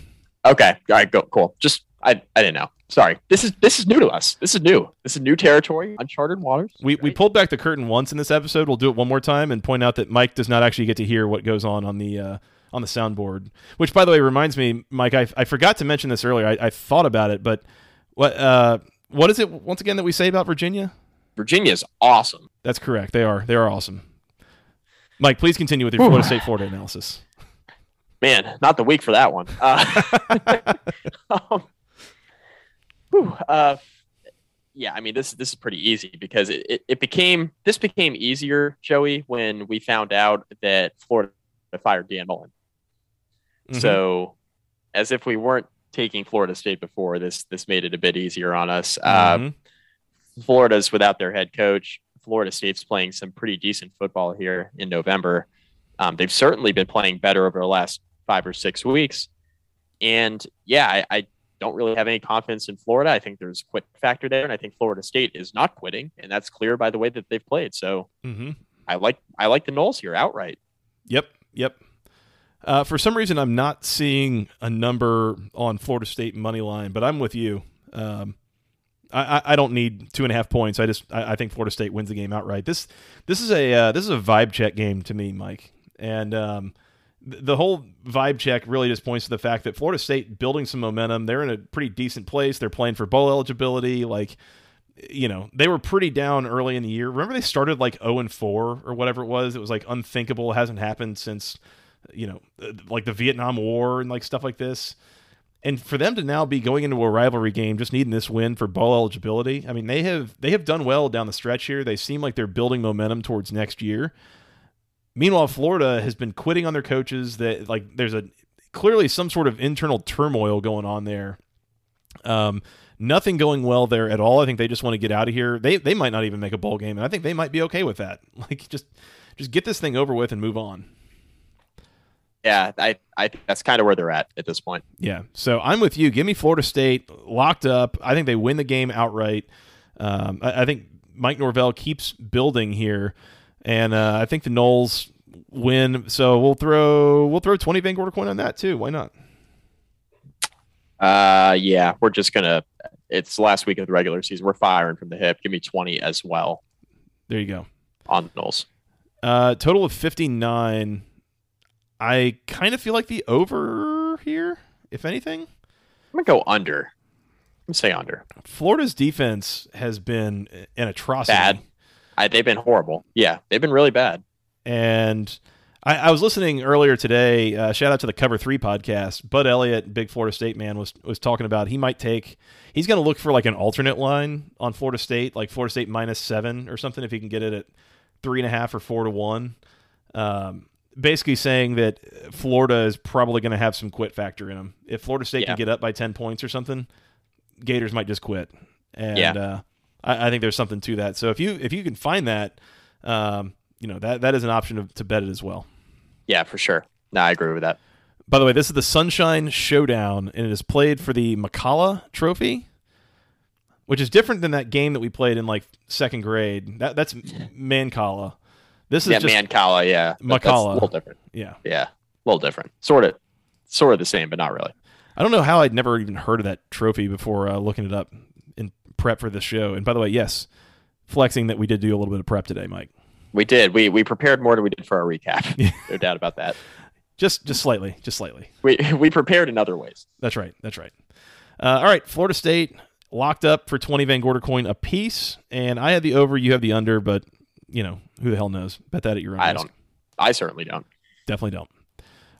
Okay. All right. Go. Cool. Just I I didn't know. Sorry. This is this is new to us. This is new. This is new territory, uncharted waters. We, we pulled back the curtain once in this episode. We'll do it one more time and point out that Mike does not actually get to hear what goes on on the uh, on the soundboard. Which, by the way, reminds me, Mike. I, I forgot to mention this earlier. I, I thought about it, but what uh, what is it once again that we say about Virginia? Virginia is awesome. That's correct. They are they are awesome. Mike, please continue with your Whew. Florida State Florida analysis. Man, not the week for that one. Uh, um, whew, uh, yeah, I mean this this is pretty easy because it, it, it became this became easier, Joey, when we found out that Florida fired Dan Mullen. Mhm. So, as if we weren't taking Florida State before, this this made it a bit easier on us. Uh, Mhm. Florida's without their head coach. Florida State's playing some pretty decent football here in November. Um, they've certainly been playing better over the last five or six weeks. And yeah, I, I don't really have any confidence in Florida. I think there's a quit factor there, and I think Florida State is not quitting, and that's clear by the way that they've played. So Mhm. I like I like the Noles here outright. Yep, yep. Uh, for some reason, I'm not seeing a number on Florida State money line, but I'm with you. Um, I, I- don't need two and a half points. I just I, I think Florida State wins the game outright. This this is a uh, this is a vibe check game to me, Mike, and um, the whole vibe check really just points to the fact that Florida State building some momentum. They're in a pretty decent place. They're playing for bowl eligibility. Like you know, they were pretty down early in the year. Remember they started like 0 and 4 or whatever it was. It was like unthinkable. It hasn't happened since you know, uh, like the Vietnam War and like stuff like this. And for them to now be going into a rivalry game just needing this win for bowl eligibility, I mean, they have they have done well down the stretch here. They seem like they're building momentum towards next year. Meanwhile, Florida has been quitting on their coaches. That like there's a clearly some sort of internal turmoil going on there. Um, nothing going well there at all. I think they just want to get out of here. They they might not even make a bowl game, and I think they might be okay with that. Like just just get this thing over with and move on. Yeah, I I think that's kind of where they're at at this point. Yeah. So I'm with you. Give me Florida State locked up. I think they win the game outright. Um, I, I think Mike Norvell keeps building here, and uh, I think the Noles win. So we'll throw we'll throw 20 Van Gorder coin on that too. Why not? Uh, yeah, we're just gonna. It's the last week of the regular season. We're firing from the hip. Give me twenty as well There you go. on the Noles. Uh, total of 59. I kind of feel like the over here, if anything. I'm gonna go under. I'm gonna say under. Florida's defense has been an atrocity. Bad. I, they've been horrible. Yeah, they've been really bad. And I, I was listening earlier today. Uh, shout out to the Cover Three podcast. Bud Elliott, big Florida State man, was was talking about he might take. He's going to look for like an alternate line on Florida State, like Florida State minus seven or something, if he can get it at three and a half or four to one. Um, basically saying that Florida is probably going to have some quit factor in them. If Florida State Yeah. can get up by ten points or something, Gators might just quit. And Yeah. uh, I, I think there's something to that. So if you if you can find that, um, you know that that is an option to, to bet it as well. Yeah, for sure. No, I agree with that. By the way, this is the Sunshine Showdown, and it is played for the McCalla Trophy, which is different than that game that we played in like second grade. That that's Mancala. This is yeah, just Mancala. Yeah, Macala. a little different. yeah. Yeah, a little different. Sort of, sort of the same, but not really. I don't know how I'd never even heard of that trophy before uh, looking it up prep for this show. And by the way, yes, flexing that we did do a little bit of prep today, Mike. We did. We we prepared more than we did for our recap. No doubt about that. Just just slightly, just slightly. We we prepared in other ways. That's right. That's right. Uh, all right, Florida State locked up for 20 Van Gorder coin a piece, and I had the over, you have the under, but you know who the hell knows? Bet that at your own I risk. don't. I certainly don't. Definitely don't.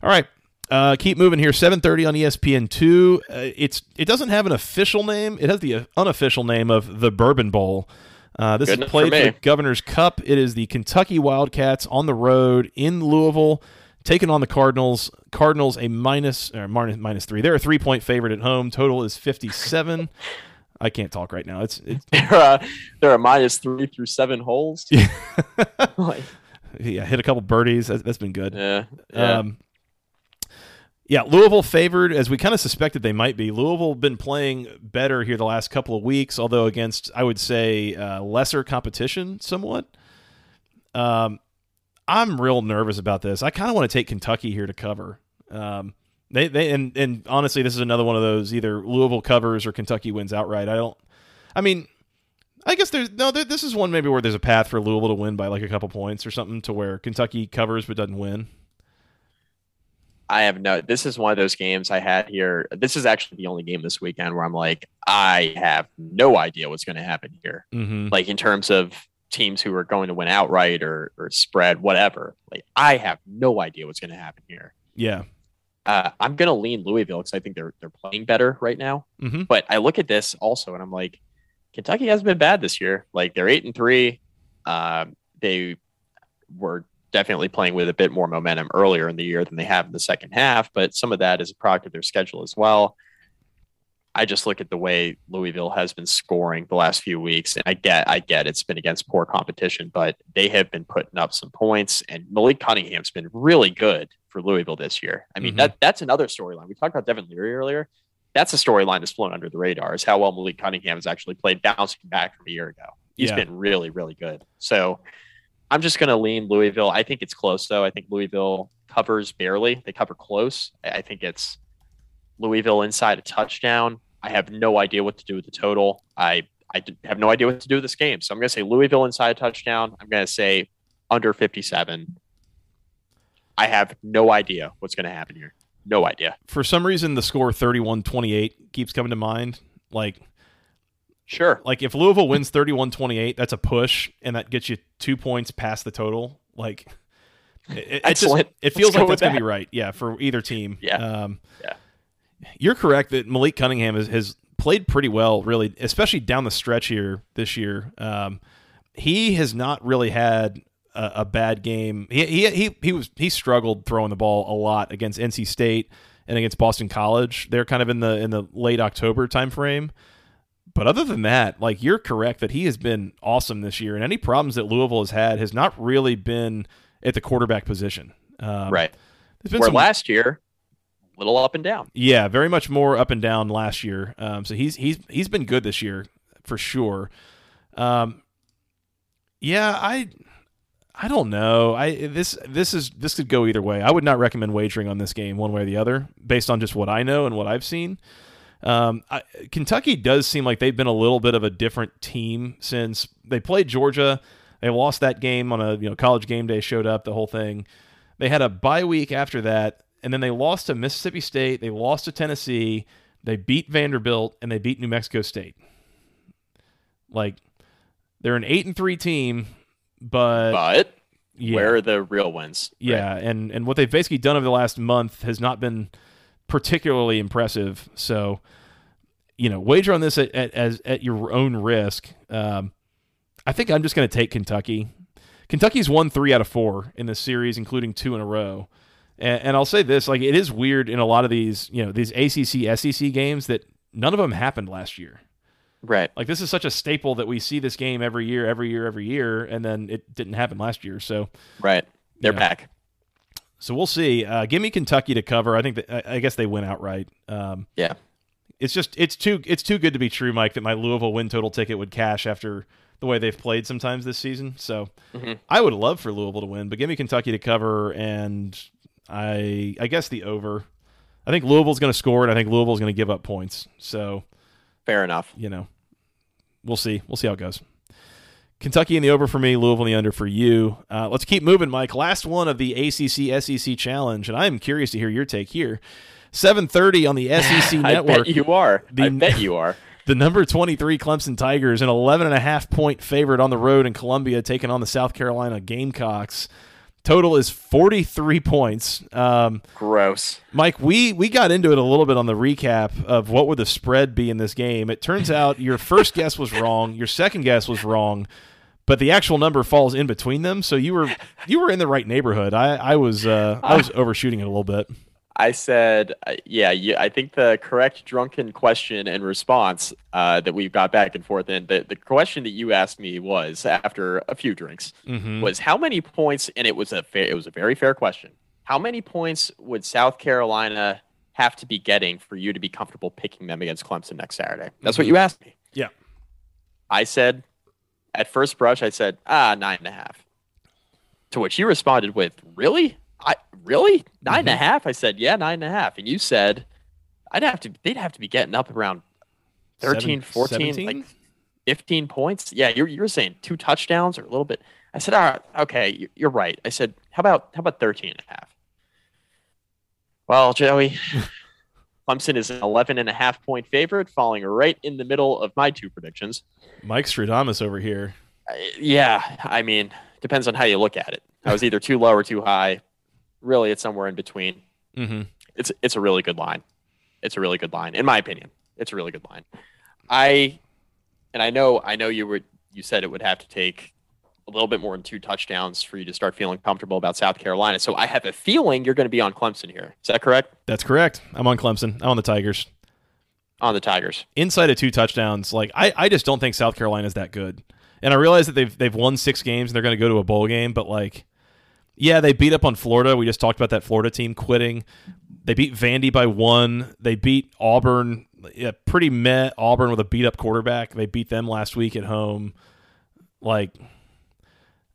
All right, uh, keep moving here. 7:30 on ESPN two. Uh, it's it doesn't have an official name. It has the uh, unofficial name of the Bourbon Bowl. Uh, this Good is played for Governor's Cup. It is the Kentucky Wildcats on the road in Louisville, taking on the Cardinals. Cardinals a minus or minus, minus three. They're a three point favorite at home. Total is 57. I can't talk right now. It's, it's There are there are minus three through seven holes. Like, yeah, hit a couple birdies. That's, that's been good. yeah, yeah. Um, yeah, Louisville favored as we kind of suspected they might be. Louisville been playing better here the last couple of weeks, although against I would say uh, lesser competition somewhat. Um, I'm real nervous about this. I kind of want to take Kentucky here to cover. Um, They they and and honestly, this is another one of those either Louisville covers or Kentucky wins outright. I don't. I mean, I guess there's no. There, this is one maybe where there's a path for Louisville to win by like a couple points or something to where Kentucky covers but doesn't win. I have no. This is one of those games I had here. This is actually the only game this weekend where I'm like, I have no idea what's going to happen here. Mm-hmm. Like in terms of teams who are going to win outright or or spread, whatever. Like I have no idea what's going to happen here. Yeah. Uh, I'm going to lean Louisville because I think they're they're playing better right now. Mm-hmm. But I look at this also and I'm like, Kentucky hasn't been bad this year. Like they're eight and three. Um, they were definitely playing with a bit more momentum earlier in the year than they have in the second half, but some of that is a product of their schedule as well. I just look at the way Louisville has been scoring the last few weeks, and I get, I get it's been against poor competition, but they have been putting up some points, and Malik Cunningham's been really good for Louisville this year. I mean, Mhm. that that's another storyline. We talked about Devin Leary earlier. That's a storyline that's flown under the radar. Is how well Malik Cunningham has actually played bouncing back from a year ago. He's Yeah. been really, really good. So I'm just going to lean Louisville. I think it's close though. I think Louisville covers barely. They cover close. I think it's Louisville inside a touchdown. I have no idea what to do with the total. I, I have no idea what to do with this game. So I'm going to say Louisville inside a touchdown. I'm going to say under 57. I have no idea what's going to happen here. No idea. For some reason, the score 31-28 keeps coming to mind. Like Sure. like if Louisville wins 31-28, that's a push, and that gets you two points past the total. Like it, it, just- it feels Let's like with that's gonna that. be right. Yeah, for either team. Yeah. Um, Yeah. You're correct that Malik Cunningham has, has played pretty well, really, especially down the stretch here this year. Um, he has not really had a, a bad game. He, he he he was he struggled throwing the ball a lot against NC State and against Boston College. They're kind of in the in the late October timeframe. But other than that, like you're correct that he has been awesome this year, and any problems that Louisville has had has not really been at the quarterback position. Um, Right. There's been Where some, last year, a little up and down. yeah, very much more up and down last year. Um, so he's he's he's been good this year for sure. Um, yeah, I I don't know. I this this is this could go either way. I would not recommend wagering on this game one way or the other based on just what I know and what I've seen. Um, I, Kentucky does seem like they've been a little bit of a different team since they played Georgia. They lost that game on a you know college game day. Showed up the whole thing. They had a bye week after that, and then they lost to Mississippi State. They lost to Tennessee. They beat Vanderbilt and they beat New Mexico State. Like they're an eight and three team, but But yeah, where are the real wins? Right. yeah, and and what they've basically done over the last month has not been particularly impressive. So, you know, wager on this at, at as at your own risk. Um, I think I'm just going to take Kentucky. Kentucky's won three out of four in this series, including two in a row. And, and I'll say this: like, it is weird in a lot of these, you know, these ACC SEC games that none of them happened last year. Right. Like, this is such a staple that we see this game every year, every year, every year, and then it didn't happen last year. So. Right. They're Yeah. back. So we'll see. Uh, give me Kentucky to cover. I think that I I guess they win outright. Um, Yeah. it's just it's too it's too good to be true, Mike. That my Louisville win total ticket would cash after the way they've played sometimes this season. So Mhm. I would love for Louisville to win, but give me Kentucky to cover, and I I guess the over. I think Louisville's going to score, and I think Louisville's going to give up points. So Fair enough. you know, we'll see. We'll see how it goes. Kentucky in the over for me, Louisville in the under for you. Uh, let's keep moving, Mike. Last one of the ACC SEC challenge, and I am curious to hear your take here. 7:30 on the SEC I network. bet you are. I bet you are. The number 23 Clemson Tigers, an 11 and a half point favorite on the road in Columbia, taking on the South Carolina Gamecocks. Total is 43 points. Um, Gross. Mike, we we got into it a little bit on the recap of what would the spread be in this game. It turns out your first guess was wrong, your second guess was wrong, but the actual number falls in between them. So you were you were in the right neighborhood. I I was uh, I was overshooting it a little bit. I said, uh, yeah, you, I think the correct drunken question and response uh, that we've got back and forth in the, the question that you asked me was after a few drinks Mm-hmm. was how many points, and it was a fair, it was a very fair question. How many points would South Carolina have to be getting for you to be comfortable picking them against Clemson next Saturday? That's what you asked me. Yeah. I said, at first brush, I said, ah, nine and a half. To which you responded with, really? I really 9 and a half. I said yeah, nine and a half, and you said I'd have to. They'd have to be getting up around 13, Seven- 14, 17? like 15 points. Yeah, you're you're saying two touchdowns or a little bit. I said, all right, okay, you- you're right. I said, how about how about 13 and a half? Well, Joey, Clemson is an 11 and a half point favorite, falling right in the middle of my two predictions. Mike Stradamus over here. Uh, yeah, I mean, depends on how you look at it. I was either too low or too high. Really, it's somewhere in between. Mm-hmm. It's it's a really good line. It's a really good line, in my opinion. It's a really good line. I and I know I know you were you said it would have to take a little bit more than two touchdowns for you to start feeling comfortable about South Carolina. So I have a feeling you're going to be on Clemson here. Is that correct? That's correct. I'm on Clemson. I'm on the Tigers. On the Tigers. Inside of two touchdowns, like I, I just don't think South Carolina's that good. And I realize that they've they've won six games and they're going to go to a bowl game, but like, yeah, they beat up on Florida. We just talked about that Florida team quitting. They beat Vandy by one. They beat Auburn, yeah, pretty met Auburn with a beat up quarterback. They beat them last week at home. Like,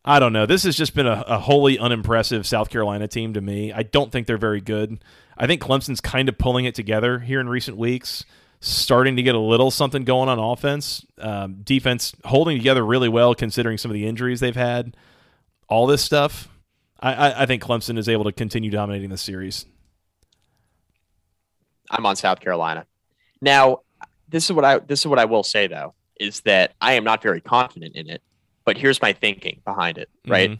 I don't know. This has just been a, a wholly unimpressive South Carolina team to me. I don't think they're very good. I think Clemson's kind of pulling it together here in recent weeks, starting to get a little something going on offense. Um, defense holding together really well considering some of the injuries they've had. All this stuff. I, I, I think Clemson is able to continue dominating the series. I'm on South Carolina. Now, this is what I this is what I will say though is that I am not very confident in it. But here's my thinking behind it. Right. Mhm.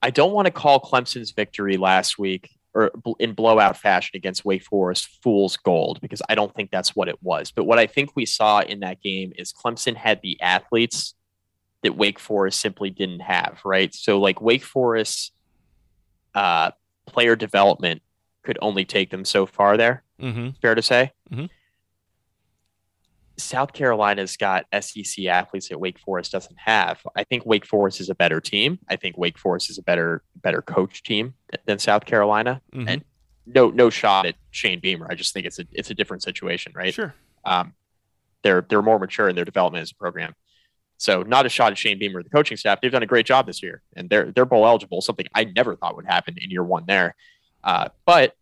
I don't want to call Clemson's victory last week or in blowout fashion against Wake Forest fool's gold because I don't think that's what it was. But what I think we saw in that game is Clemson had the athletes that Wake Forest simply didn't have, right? So like Wake Forest uh, player development could only take them so far there. Mm-hmm. Fair to say. Mhm. South Carolina's got SEC athletes that Wake Forest doesn't have. I think Wake Forest is a better team. I think Wake Forest is a better better coach team than South Carolina. Mhm. And no no shot at Shane Beamer. I just think it's a it's a different situation, right? Sure. Um, they're they're more mature in their development as a program. So not a shot at Shane Beamer, the coaching staff. They've done a great job this year, and they're they're bowl eligible. Something I never thought would happen in year one there. Uh, but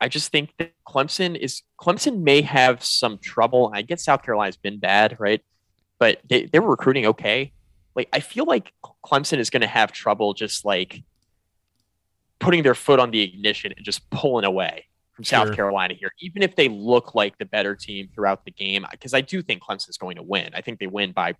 I just think that Clemson is Clemson may have some trouble. I get South Carolina's been bad, right? But they, they were recruiting okay. Like I feel like Clemson is going to have trouble just like putting their foot on the ignition and just pulling away from South Carolina here, even if they look like the better team throughout the game. Because I do think Clemson's going to win. I think they win by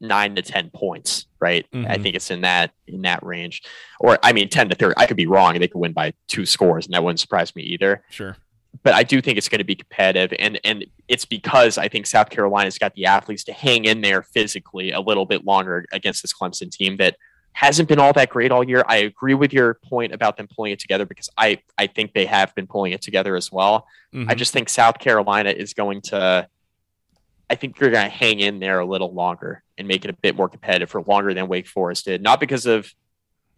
nine to ten points, right? I Mhm. think it's in that in that range, or I mean ten to thirty. I could be wrong. They could win by two scores, and that wouldn't surprise me either Sure. but I do think it's going to be competitive, and and it's because I think South Carolina's got the athletes to hang in there physically a little bit longer against this Clemson team that hasn't been all that great all year. I agree with your point about them pulling it together because I I think they have been pulling it together as well. I Mhm. just think South Carolina is going to. I think they're going to hang in there a little longer and make it a bit more competitive for longer than Wake Forest did. Not because of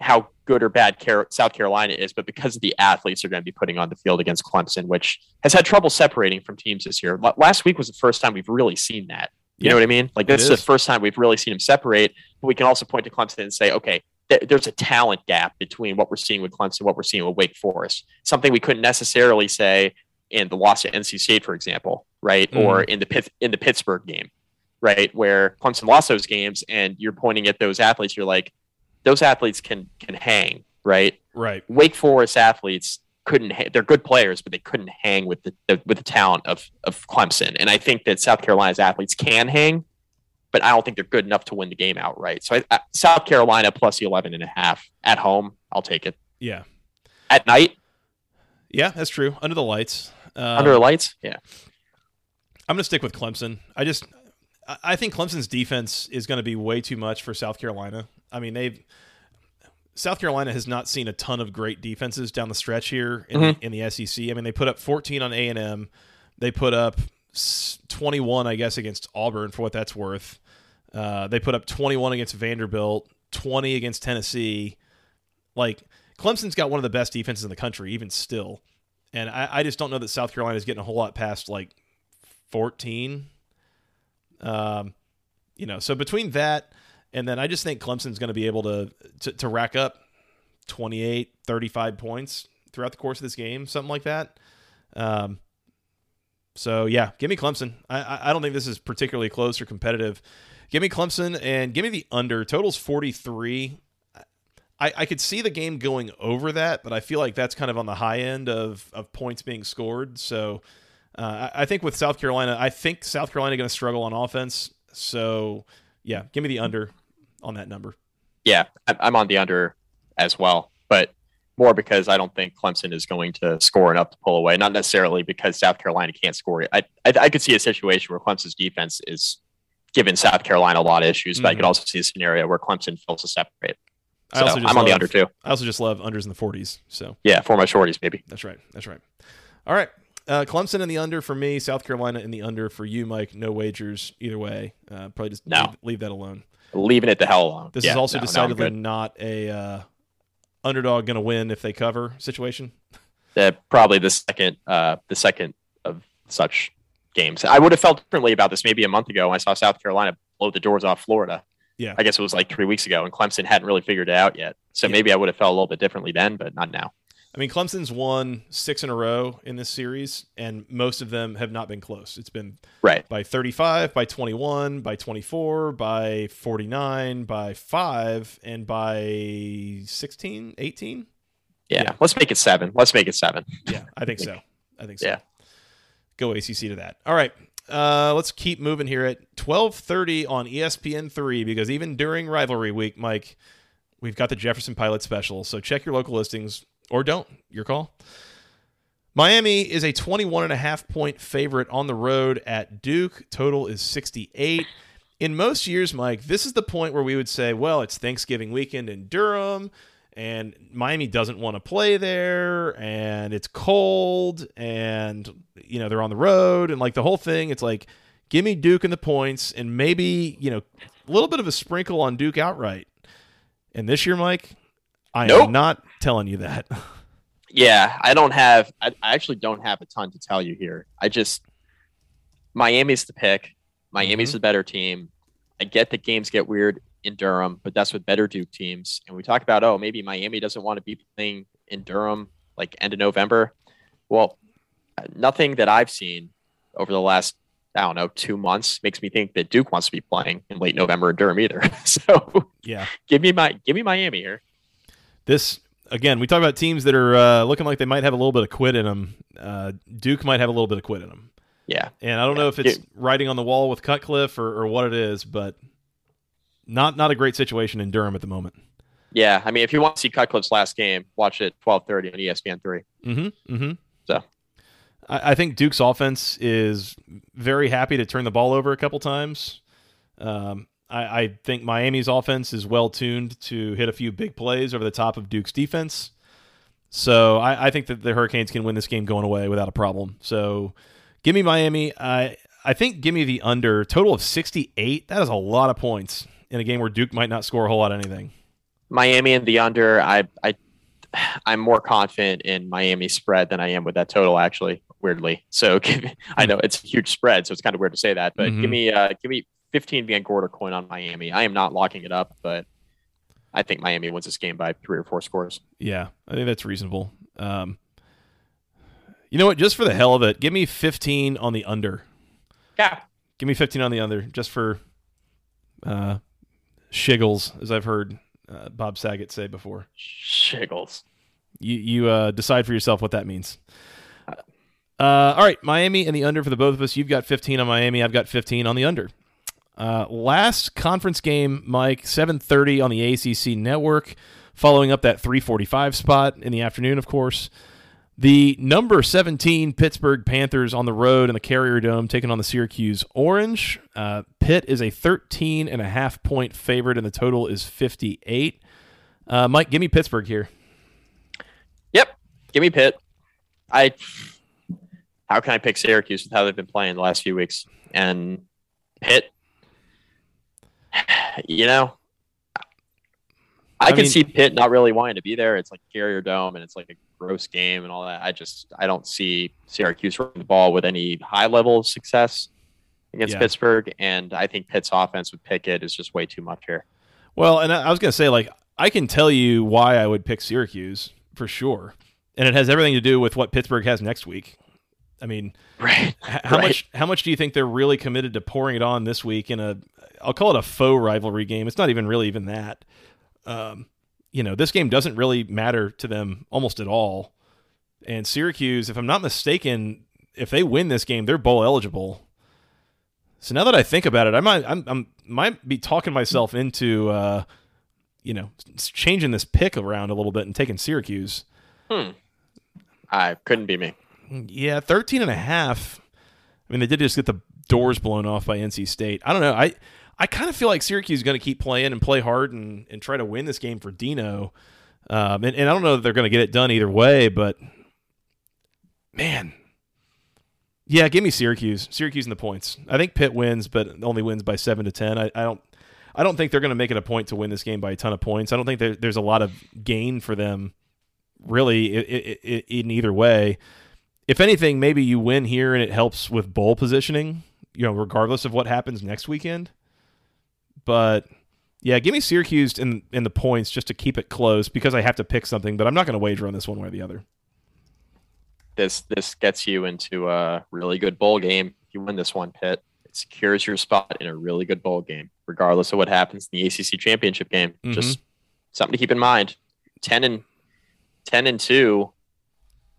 how good or bad South Carolina is, but because of the athletes they're going to be putting on the field against Clemson, which has had trouble separating from teams this year. Last week was the first time we've really seen that. You Yeah. know what I mean? Like this is the first time we've really seen them separate. But we can also point to Clemson and say, okay, th- there's a talent gap between what we're seeing with Clemson, and what we're seeing with Wake Forest. Something we couldn't necessarily say in the loss at NC State, for example, right? Mm-hmm. Or in the Pitt- in the Pittsburgh game, right, where Clemson lost those games, and you're pointing at those athletes. You're like, those athletes can can hang, right? Right. Wake Forest athletes couldn't. Ha- they're good players, but they couldn't hang with the, the with the talent of of Clemson. And I think that South Carolina's athletes can hang, but I don't think they're good enough to win the game outright. So I, I, South Carolina plus the 11 and a half at home, I'll take it. Yeah. At night Yeah, that's true. Under the lights. Um, under the lights, yeah. I'm going to stick with Clemson. I just I- I think Clemson's defense is going to be way too much for South Carolina. I mean, they've South Carolina has not seen a ton of great defenses down the stretch here in, Mhm. the, in the SEC. I mean, they put up 14 on A and M. They put up 21, I guess, against Auburn for what that's worth. Uh, they put up 21 against Vanderbilt, 20 against Tennessee. Like Clemson's got one of the best defenses in the country, even still. And I, I just don't know that South Carolina is getting a whole lot past like 14. Um, you know, so between that And then I just think Clemson's going to be able to, to to rack up 28, 35 points throughout the course of this game, something like that. Um, so yeah, give me Clemson. I I don't think this is particularly close or competitive. Give me Clemson and give me the under. Totals 43. I, I could see the game going over that, but I feel like that's kind of on the high end of, of points being scored. So uh, I, I think with South Carolina, I think South Carolina going to struggle on offense. So yeah, give me the under on that number. Yeah, I'm on the under as well, but more because I don't think Clemson is going to score enough to pull away. Not necessarily because South Carolina can't score. I I, I could see a situation where Clemson's defense is giving South Carolina a lot of issues, but mm-hmm. I could mm-hmm. also see a scenario where Clemson fails to separate. So I also I'm love, on the under too. I also just love unders in the 40s. So yeah, for my shorties, maybe. That's right. That's right. All right. Uh, Clemson in the under for me. South Carolina in the under for you, Mike. No wagers either way. Uh, probably just no. leave, leave, that alone. Leaving it the hell alone. This yeah, is also no, decidedly no, not a uh, underdog going to win if they cover situation. Uh, probably the second, uh, the second of such games. I would have felt differently about this maybe a month ago when I saw South Carolina blow the doors off Florida. Yeah. I guess it was like three weeks ago, and Clemson hadn't really figured it out yet. So yeah. maybe I would have felt a little bit differently then, but not now. I mean, Clemson's won six in a row in this series, and most of them have not been close. It's been right by 35, by 21, by 24, by 49, by five, and by 16, 18. Yeah, yeah. let's make it seven. Let's make it seven. Yeah, I think so. I think so. Yeah. Go ACC to that. All right. Uh, let's keep moving here at 12:30 on ESPN3 because even during rivalry week, Mike, we've got the Jefferson Pilot special. So check your local listings or don't. Your call. Miami is a 21 and a half point favorite on the road at Duke. Total is 68. In most years, Mike, this is the point where we would say, well, it's Thanksgiving weekend in Durham and Miami doesn't want to play there and it's cold and you know they're on the road and like the whole thing it's like give me Duke and the points and maybe you know a little bit of a sprinkle on Duke outright and this year Mike I nope. am not telling you that yeah I don't have I, I actually don't have a ton to tell you here I just Miami's the pick Miami's mm-hmm. the better team I get that games get weird in Durham, but that's with better Duke teams. And we talk about, oh, maybe Miami doesn't want to be playing in Durham like end of November. Well, nothing that I've seen over the last, I don't know, two months makes me think that Duke wants to be playing in late November in Durham either. so yeah, give me my give me Miami here. This again, we talk about teams that are uh, looking like they might have a little bit of quit in them. Uh, Duke might have a little bit of quit in them. Yeah, and I don't yeah. know if it's writing on the wall with Cutcliffe or, or what it is, but not not a great situation in Durham at the moment. Yeah, I mean, if you want to see Cutcliffe's last game, watch it twelve thirty on ESPN three. Mm-hmm. Mm-hmm. So, I, I, think Duke's offense is very happy to turn the ball over a couple times. Um, I, I think Miami's offense is well tuned to hit a few big plays over the top of Duke's defense. So I, I, think that the Hurricanes can win this game going away without a problem. So give me Miami. I I think give me the under total of 68. That is a lot of points in a game where Duke might not score a whole lot of anything? Miami and the under. I I I'm more confident in Miami spread than I am with that total. Actually, weirdly. So me, I know it's a huge spread, so it's kind of weird to say that. But mm-hmm. give me uh, give me 15 Van Gorder coin on Miami. I am not locking it up, but I think Miami wins this game by three or four scores. Yeah, I think that's reasonable. Um, you know what? Just for the hell of it, give me 15 on the under. Yeah. Give me 15 on the under, just for uh, shiggles, as I've heard uh, Bob Saget say before. Shiggles. You you uh, decide for yourself what that means. Uh, all right, Miami and the under for the both of us. You've got 15 on Miami. I've got 15 on the under. Uh, last conference game, Mike, 7:30 on the ACC network. Following up that 3:45 spot in the afternoon, of course. The number 17 Pittsburgh Panthers on the road in the Carrier Dome taking on the Syracuse Orange. Uh, Pitt is a 13 and a half point favorite, and the total is 58. Uh, Mike, give me Pittsburgh here. Yep, give me Pitt. I how can I pick Syracuse with how they've been playing the last few weeks and Pitt? You know, I, I can mean, see Pitt not really wanting to be there. It's like Carrier Dome, and it's like a gross game and all that. I just I don't see Syracuse running the ball with any high level of success against yeah. Pittsburgh, and I think Pitt's offense with Pickett is just way too much here. Well, and I, I was going to say, like, I can tell you why I would pick Syracuse for sure, and it has everything to do with what Pittsburgh has next week. I mean, Right. how Right. much how much do you think they're really committed to pouring it on this week in a I'll call it a faux rivalry game. It's not even really even that. Um, you know, this game doesn't really matter to them almost at all. And Syracuse, if I'm not mistaken, if they win this game, they're bowl eligible. So now that I think about it, I might I'm, I'm might be talking myself into uh, you know changing this pick around a little bit and taking Syracuse. Hmm. I couldn't be me. Yeah, 13 and a half. I mean, they did just get the doors blown off by NC State. I don't know. I I kind of feel like Syracuse is going to keep playing and play hard and, and try to win this game for Dino. Um, and, and I don't know that they're going to get it done either way, but man. Yeah, give me Syracuse. Syracuse in the points. I think Pitt wins, but only wins by seven to ten. I, I don't I don't think they're going to make it a point to win this game by a ton of points. I don't think there, there's a lot of gain for them, really, i i i in either way if anything, maybe you win here and it helps with bowl positioning, you know, regardless of what happens next weekend. But yeah, give me Syracuse in in the points just to keep it close because I have to pick something, but I'm not going to wager on this one way or the other. This this gets you into a really good bowl game. If you win this one, Pitt, it secures your spot in a really good bowl game, regardless of what happens in the ACC championship game. Mhm. Just something to keep in mind. Ten and ten and two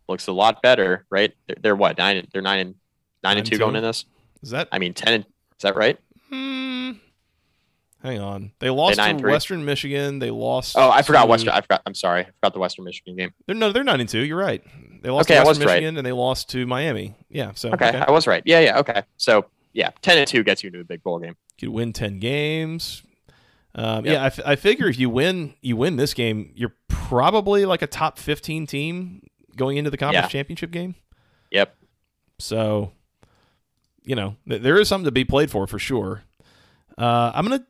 looks a lot better, right? They're, they're what nine? They're nine and nine, Nine and and two two? going in this. Is that? I mean, ten. And, is that right? Hmm, hang on. They lost nine to three. Western Michigan. They lost. Oh, I forgot to- Western. I forgot. I'm sorry. I forgot the Western Michigan game. They're, no, they're nine and two. You're right. They lost Okay, I to was Western right. Michigan and they lost to Miami. Yeah. So Okay, I was right. Yeah, yeah. Okay, so yeah, ten and two gets you into a big bowl game. could win 10 games um, Yep. yeah I, f- I figure if you win you win this game you're probably like a top 15 team going into the conference Yeah. championship game Yep. so you know th- there is something to be played for for sure uh, i'm gonna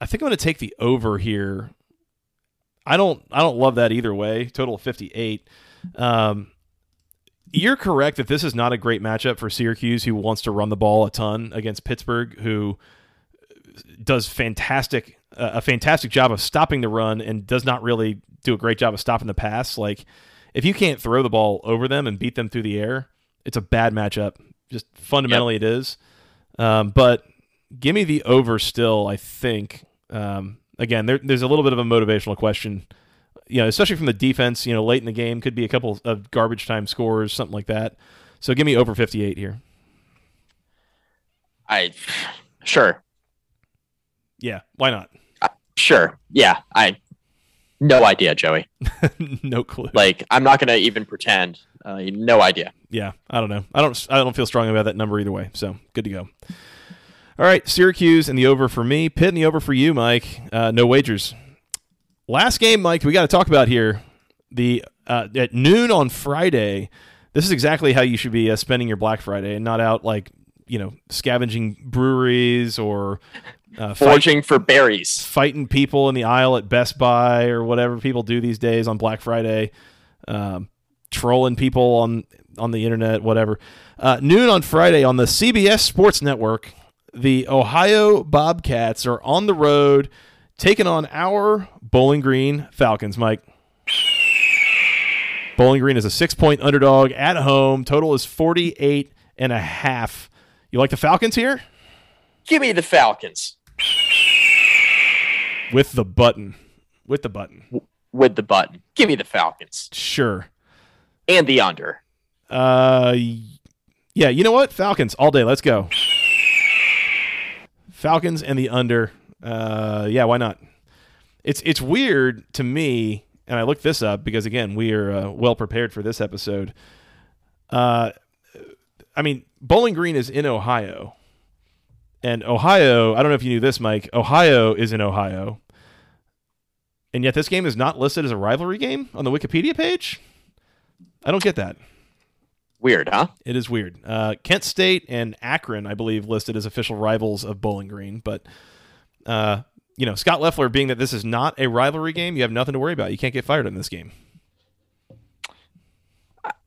i think i'm gonna take the over here i don't i don't love that either way total of 58 um, you're correct that this is not a great matchup for Syracuse, who wants to run the ball a ton against Pittsburgh, who does fantastic uh, a fantastic job of stopping the run and does not really do a great job of stopping the pass. Like if you can't throw the ball over them and beat them through the air, it's a bad matchup. Just fundamentally, it is. Um, but give me the over still. I think um, again there, there's a little bit of a motivational question. You know, especially from the defense. You know, late in the game could be a couple of garbage time scores, something like that. So give me over 58 here. I sure, Yeah, why not? sure, yeah. I no idea, Joey. no clue. Like I'm not gonna even pretend. Uh, no idea. yeah, I don't know. I don't. I don't feel strong about that number either way. So good to go. All right, Syracuse and the over for me. Pitt and the over for you, Mike. Uh, no wagers. Last game, Mike. We got to talk about here. The uh, at noon on Friday. This is exactly how you should be uh, spending your Black Friday, and not out like you know scavenging breweries or uh, fight- Forging for berries. fighting people in the aisle at Best Buy or whatever people do these days on Black Friday, um, trolling people on on the internet, whatever. Uh, noon on Friday on the CBS Sports Network, the Ohio Bobcats are on the road taking on our Bowling Green Falcons. Mike. Bowling Green is a six point underdog at home. Total is 48 and a half. You like the Falcons here? Give me the Falcons With the button. With the button. with the button. Give me the Falcons Sure. and the under. Uh, yeah. You know what? Falcons all day. Let's go. Falcons and the under. Uh, yeah. Why not? It's it's weird to me, and I looked this up because again we are uh, well prepared for this episode. Uh, I mean, Bowling Green is in Ohio, and Ohio. I don't know if you knew this, Mike. Ohio is in Ohio, and yet this game is not listed as a rivalry game on the Wikipedia page. I don't get that. Weird, huh? It is weird. Uh, Kent State and Akron, I believe, listed as official rivals of Bowling Green. But, uh, you know, Scot Loeffler, being that this is not a rivalry game, you have nothing to worry about. You can't get fired in this game.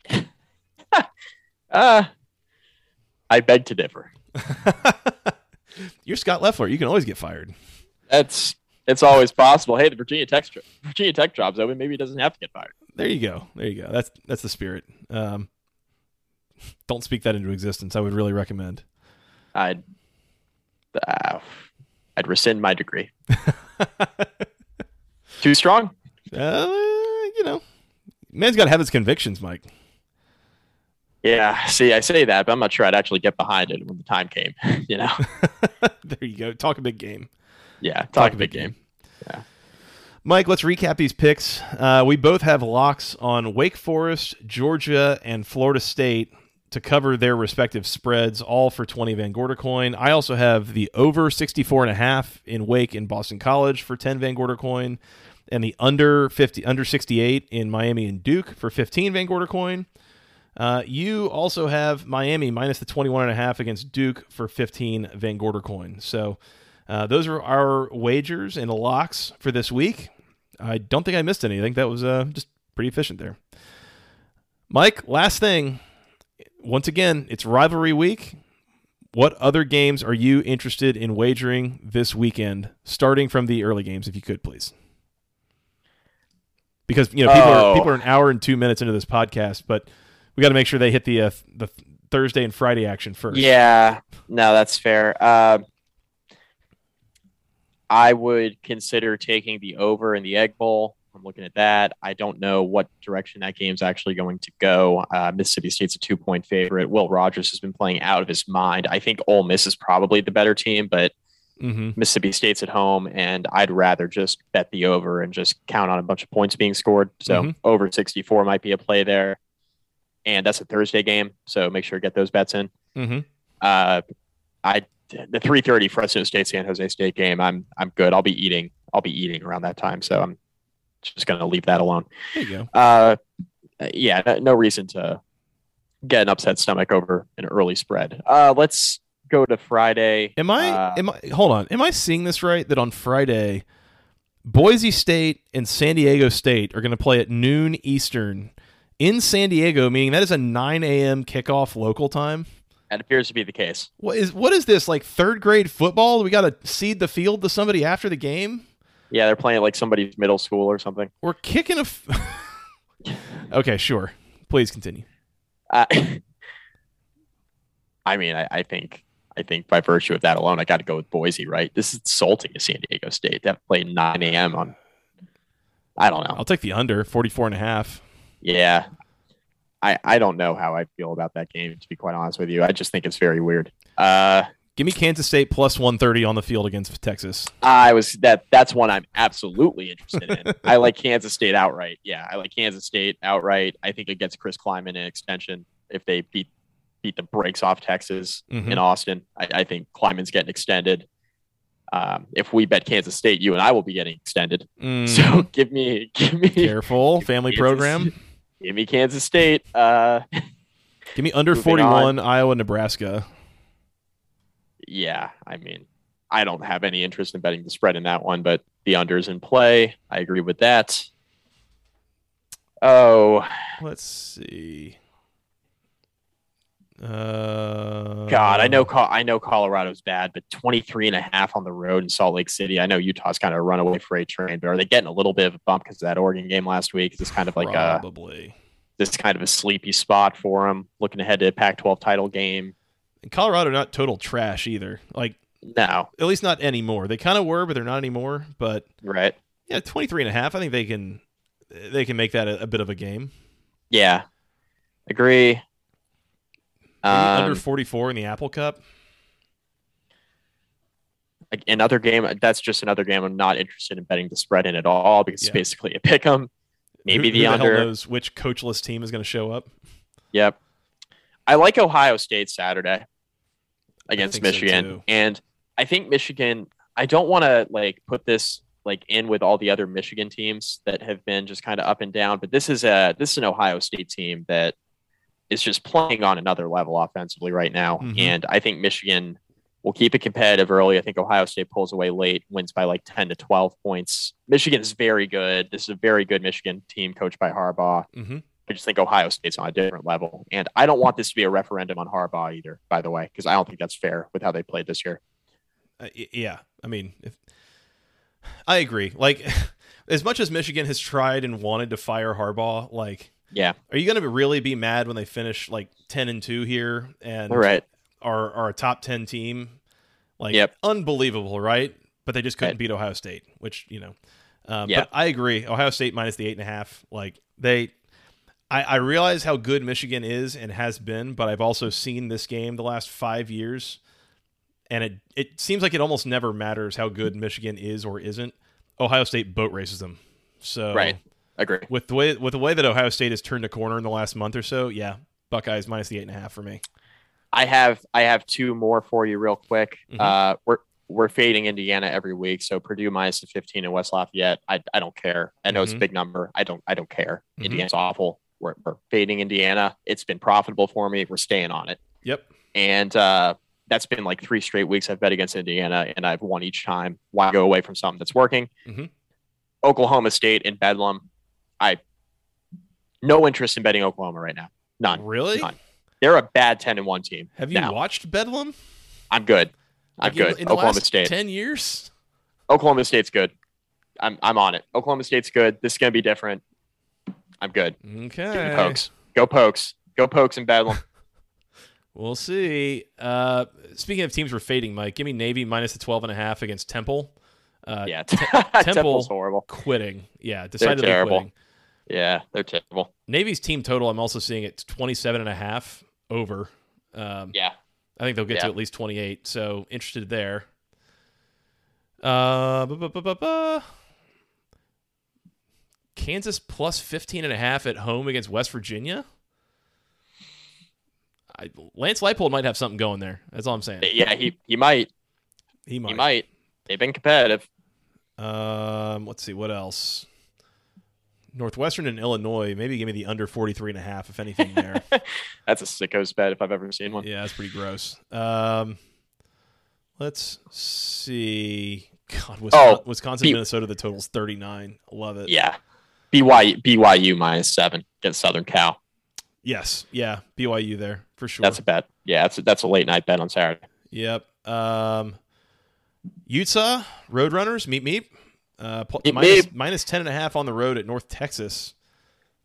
Uh, I beg to differ. You're Scot Loeffler. You can always get fired. That's it's always possible. Hey, the Virginia Tech Virginia Tech job's open. Maybe he doesn't have to get fired. There you go. There you go. That's that's the spirit. Um, don't speak that into existence. I would really recommend. I'd uh, I'd rescind my degree. Too strong. Uh, you know, man's got to have his convictions, Mike. Yeah, see, I say that, but I'm not sure I'd actually get behind it when the time came. You know. there you go. Talk a big game. Yeah, talk, talk a big game. game. Yeah. Mike, let's recap these picks. Uh, we both have locks on Wake Forest, Georgia, and Florida State to cover their respective spreads, all for 20 Van Gorder coin. I also have the over 64 and a half in Wake and Boston College for 10 Van Gorder coin, and the under 50 under 68 in Miami and Duke for 15 Van Gorder coin. Uh, you also have Miami minus the 21 and a half against Duke for 15 Van Gorder coin. So uh, those are our wagers and locks for this week. I don't think I missed anything. That was uh, just pretty efficient there. Mike, last thing. Once again, it's rivalry week. What other games are you interested in wagering this weekend, starting from the early games, if you could, please? Because you know people, oh. are, people are an hour and two minutes into this podcast, but we got to make sure they hit the uh, the Thursday and Friday action first. Yeah, no, that's fair. Uh, I would consider taking the over in the Egg Bowl. I'm looking at that. I don't know what direction that game's actually going to go. Uh, Mississippi State's a two point favorite. Will Rogers has been playing out of his mind. I think Ole Miss is probably the better team, but mm-hmm. Mississippi State's at home, and I'd rather just bet the over and just count on a bunch of points being scored. So mm-hmm. over 64 might be a play there. And that's a Thursday game. So make sure to get those bets in. Mm-hmm. Uh, I the 3:30 Fresno State San Jose State game. I'm I'm good. I'll be eating. I'll be eating around that time. So I'm just going to leave that alone. There you go. Uh, yeah, no, no, reason to get an upset stomach over an early spread. Uh, let's go to Friday. Am I? Uh, am I? Hold on. Am I seeing this right? That on Friday, Boise State and San Diego State are going to play at noon Eastern in San Diego, meaning that is a 9 a.m. kickoff local time. That appears to be the case. What is what is this like third grade football? We got to seed the field to somebody after the game. Yeah, they're playing like somebody's middle school or something. We're kicking a. F- okay, sure. Please continue. Uh, I mean, I, I, think I think by virtue of that alone, I got to go with Boise. Right? This is insulting to San Diego State. They have to play 9 a.m. on. I don't know. I'll take the under 44 and a half. Yeah, I, I don't know how I feel about that game, to be quite honest with you. I just think it's very weird. Uh, Give me Kansas State plus 130 on the field against Texas. I was that that's one I'm absolutely interested in. I like Kansas State outright. Yeah, I like Kansas State outright. I think it gets Chris Klieman an extension if they beat beat the brakes off Texas mm-hmm. in Austin. I, I, think Klieman's getting extended. Um, if we bet Kansas State, you and I will be getting extended. Mm. So give me give me careful family Kansas, program. Give me Kansas State. Uh, Give me under 41, on. Iowa, Nebraska. Yeah, I mean, I don't have any interest in betting the spread in that one, but the unders in play. I agree with that. Oh, let's see. Uh, God, I know I know Colorado's bad, but 23 and a half on the road in Salt Lake City. I know Utah's kind of a runaway freight train, but are they getting a little bit of a bump because of that Oregon game last week? Is this kind of like probably. a this kind of a sleepy spot for them looking ahead to a Pac-12 title game? And Colorado not total trash either. Like no, at least not anymore. They kind of were, but they're not anymore. But right, yeah, 23 and a half. I think they can they can make that a, a bit of a game. Yeah, agree. Um, under 44 in the Apple Cup. Another game. That's just another game. I'm not interested in betting the spread in at all because yeah. it's basically a pick 'em. Maybe who, the who under. The knows which coachless team is going to show up? Yep. I like Ohio State Saturday against Michigan, so and I think Michigan. I don't want to like put this like in with all the other Michigan teams that have been just kind of up and down, but this is a this is an Ohio State team that is just playing on another level offensively right now. Mm-hmm. And I think Michigan will keep it competitive early. I think Ohio State pulls away late, wins by like 10 to 12 points. Michigan is very good. This is a very good Michigan team coached by Harbaugh. Mm-hmm. I just think Ohio State's on a different level. And I don't want this to be a referendum on Harbaugh either, by the way, because I don't think that's fair with how they played this year. Uh, yeah. I mean, if I agree. Like, as much as Michigan has tried and wanted to fire Harbaugh, like, Yeah. are you going to really be mad when they finish like ten and two here and All right. are are a top ten team? Like, Yep. unbelievable, right? But they just couldn't Right. beat Ohio State, which you know. Um, Yeah. But I agree. Ohio State minus the eight and a half. Like they, I, I realize how good Michigan is and has been, but I've also seen this game the last five years, and it it seems like it almost never matters how good Michigan is or isn't. Ohio State boat races them. So Right. Agree. with the way with the way that Ohio State has turned a corner in the last month or so, yeah, Buckeyes minus the eight and a half for me. I have I have two more for you real quick. Mhm. Uh, we're we're fading Indiana every week, so Purdue minus the 15 in West Lafayette. I, I don't care. I know it's a Mhm. big number. I don't I don't care. Mhm. Indiana's awful. We're, we're fading Indiana. It's been profitable for me. We're staying on it, Yep. and uh, that's been like three straight weeks I've bet against Indiana, and I've won each time. Why go away from something that's working? Mhm. Oklahoma State and Bedlam. I no interest in betting Oklahoma right now. None. Really? None. They're a bad 10 and one team. Have you now. watched Bedlam? I'm good. I'm Like, good. In, the Oklahoma last State. ten years. Oklahoma State's good. I'm I'm on it. Oklahoma State's good. This is gonna be different. I'm good. Give me Okay. pokes. Go pokes. Go pokes and Bedlam. We'll see. Uh, speaking of teams we're fading, Mike, give me Navy minus the 12 and a half against Temple. Uh, yeah. Temple- Temple's horrible. Quitting. Yeah, decidedly terrible. quitting. Yeah, they're terrible. Navy's team total, I'm also seeing it 27 and a half over. Um, Yeah. I think they'll get to at least 28. So interested there. Uh, bu- bu- bu. Kansas plus 15 and a half at home against West Virginia. I, Lance Leipold might have something going there. That's all I'm saying. Yeah, he he might. He might. He might. They've been competitive. Um, let's see what else. Northwestern and Illinois. Maybe give me the under 43 and a half, if anything there. That's a sicko's bet if I've ever seen one. yeah, that's pretty gross. Um, let's see. God, Wisconsin, Oh, Wisconsin B- Minnesota. The total's 39. Love it. Yeah. BYU BYU minus seven against Southern Cal. Yes. Yeah. BYU there for sure. That's a bet. Yeah, that's a, that's a late night bet on Saturday. Yep. Um, Utah Roadrunners. Meet meet. Uh, minus, minus 10 and a half on the road at North Texas.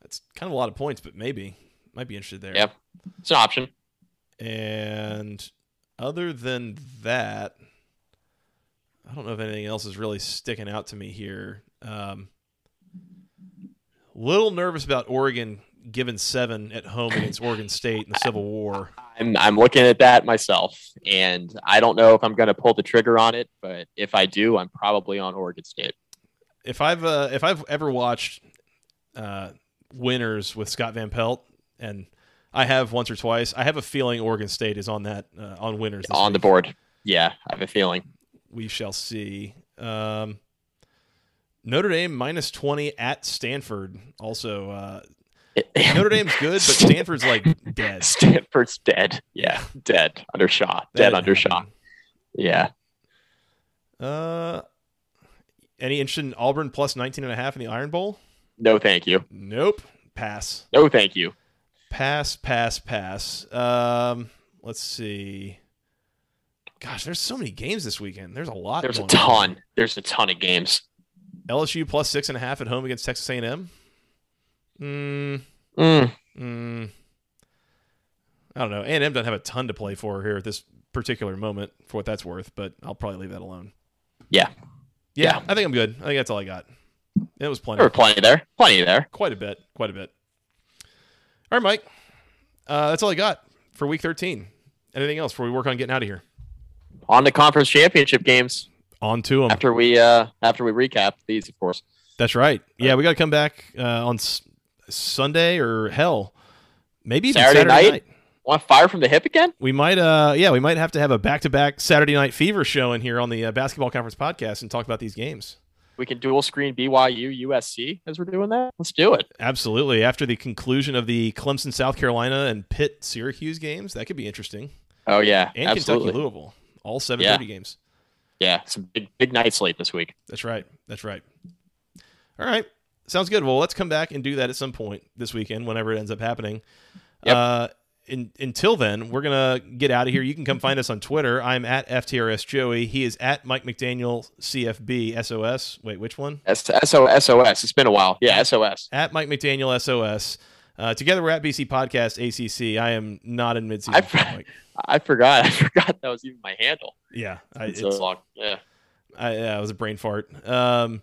That's kind of a lot of points, but maybe might be interested there. Yep. It's an option. And other than that, I don't know if anything else is really sticking out to me here. Um, little nervous about Oregon given seven at home against Oregon State in the Civil War. I'm I'm looking at that myself, and I don't know if I'm going to pull the trigger on it, but if I do, I'm probably on Oregon State. If I've uh, if I've ever watched uh, Winners with Scott Van Pelt, and I have once or twice, I have a feeling Oregon State is on that uh, on Winners this on the board. Yeah, I have a feeling. we shall see. Um, Notre Dame minus 20 at Stanford. Also, uh, Notre Dame's good, but Stanford's like dead. Stanford's dead. Yeah, dead under Shaw. Dead under Shaw. Yeah. Uh, any interest in Auburn plus 19 and a half in the Iron Bowl? No, thank you. Nope. Pass. No, thank you. Pass, pass, pass. Um, let's see. Gosh, there's so many games this weekend. There's a lot. There's a going on. ton. There's a ton of games. LSU plus six and a half at home against Texas A&M. Mm, Mm, mm, I don't know. A&M doesn't have a ton to play for here at this particular moment, for what that's worth. But I'll probably leave that alone. Yeah. Yeah, Yeah. I think I'm good. I think that's all I got. It was plenty. there were plenty there. Plenty there. Quite a bit. Quite a bit. All right, Mike. Uh, that's all I got for week 13. Anything else before we work on getting out of here? On the conference championship games On to them. after we uh after we recap these, of course. That's right. Yeah, we got to come back uh, on Sunday or hell, maybe even Saturday Saturday, night? Want fire from the hip again? We might, uh, yeah, we might have to have a back-to-back Saturday Night Fever show in here on the uh, Basketball Conference podcast and talk about these games. We can dual screen BYU USC as we're doing that. Let's do it. Absolutely. After the conclusion of the Clemson, South Carolina, and Pitt, Syracuse games, that could be interesting. Oh yeah, And absolutely. Kentucky, Louisville, all 7:30 games. Yeah, some big big night slate this week. That's right. That's right. All right. Sounds good. Well, let's come back and do that at some point this weekend, whenever it ends up happening. Yep. Uh, in, until then, we're gonna get out of here. You can come find us on Twitter. I'm at FTRS Joey. He is at Mike McDaniel CFB SOS. Wait, which one? S- SO- SOS. It's been a while. Yeah, SOS. At Mike McDaniel SOS. Uh, together, we're at BC Podcast ACC. I am not in midseason. I, for- I forgot. I forgot that was even my handle. Yeah, I, so long. Yeah. I, yeah, it was a brain fart. Um,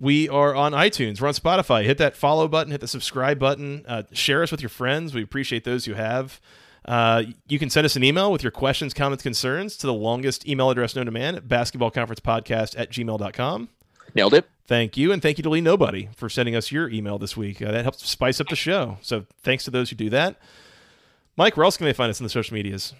we are on iTunes. We're on Spotify. Hit that follow button. Hit the subscribe button. Uh, share us with your friends. We appreciate those who have. Uh, you can send us an email with your questions, comments, concerns to the longest email address known to man at basketballconferencepodcast at gmail.com. Nailed it. Thank you. And thank you to Lee Nobody for sending us your email this week. Uh, that helps spice up the show. So thanks to those who do that. Mike, where else can they find us in the social medias?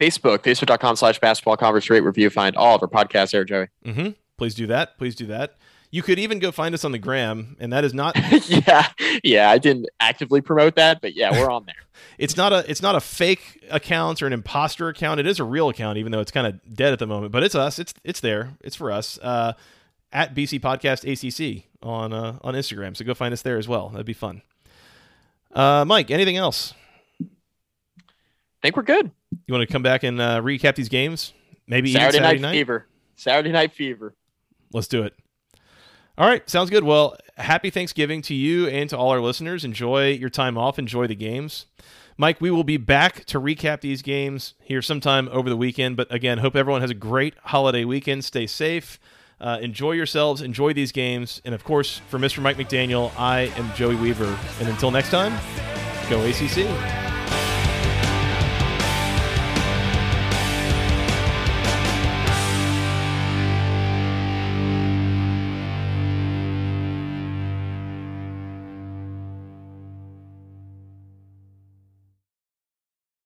Facebook, facebook.com slash basketball conference rate review. Find all of our podcasts there, Joey. Mm-hmm. Please do that. Please do that. You could even go find us on the gram, and that is not yeah. Yeah. I didn't actively promote that, but yeah, we're on there. it's not a it's not a fake account or an imposter account. It is a real account, even though it's kind of dead at the moment. But it's us. It's it's there. It's for us. Uh, at BC Podcast ACC on uh, on Instagram. So go find us there as well. That'd be fun. Uh, Mike, anything else? I think we're good. You want to come back and uh, recap these games? Maybe Saturday, Saturday night, fever. Saturday night fever. Let's do it. All right, sounds good. Well, happy Thanksgiving to you and to all our listeners. Enjoy your time off, enjoy the games. Mike, we will be back to recap these games here sometime over the weekend. But again, hope everyone has a great holiday weekend. Stay safe, uh, enjoy yourselves, enjoy these games. And of course, for Mr. Mike McDaniel, I am Joey Weaver. And until next time, go ACC.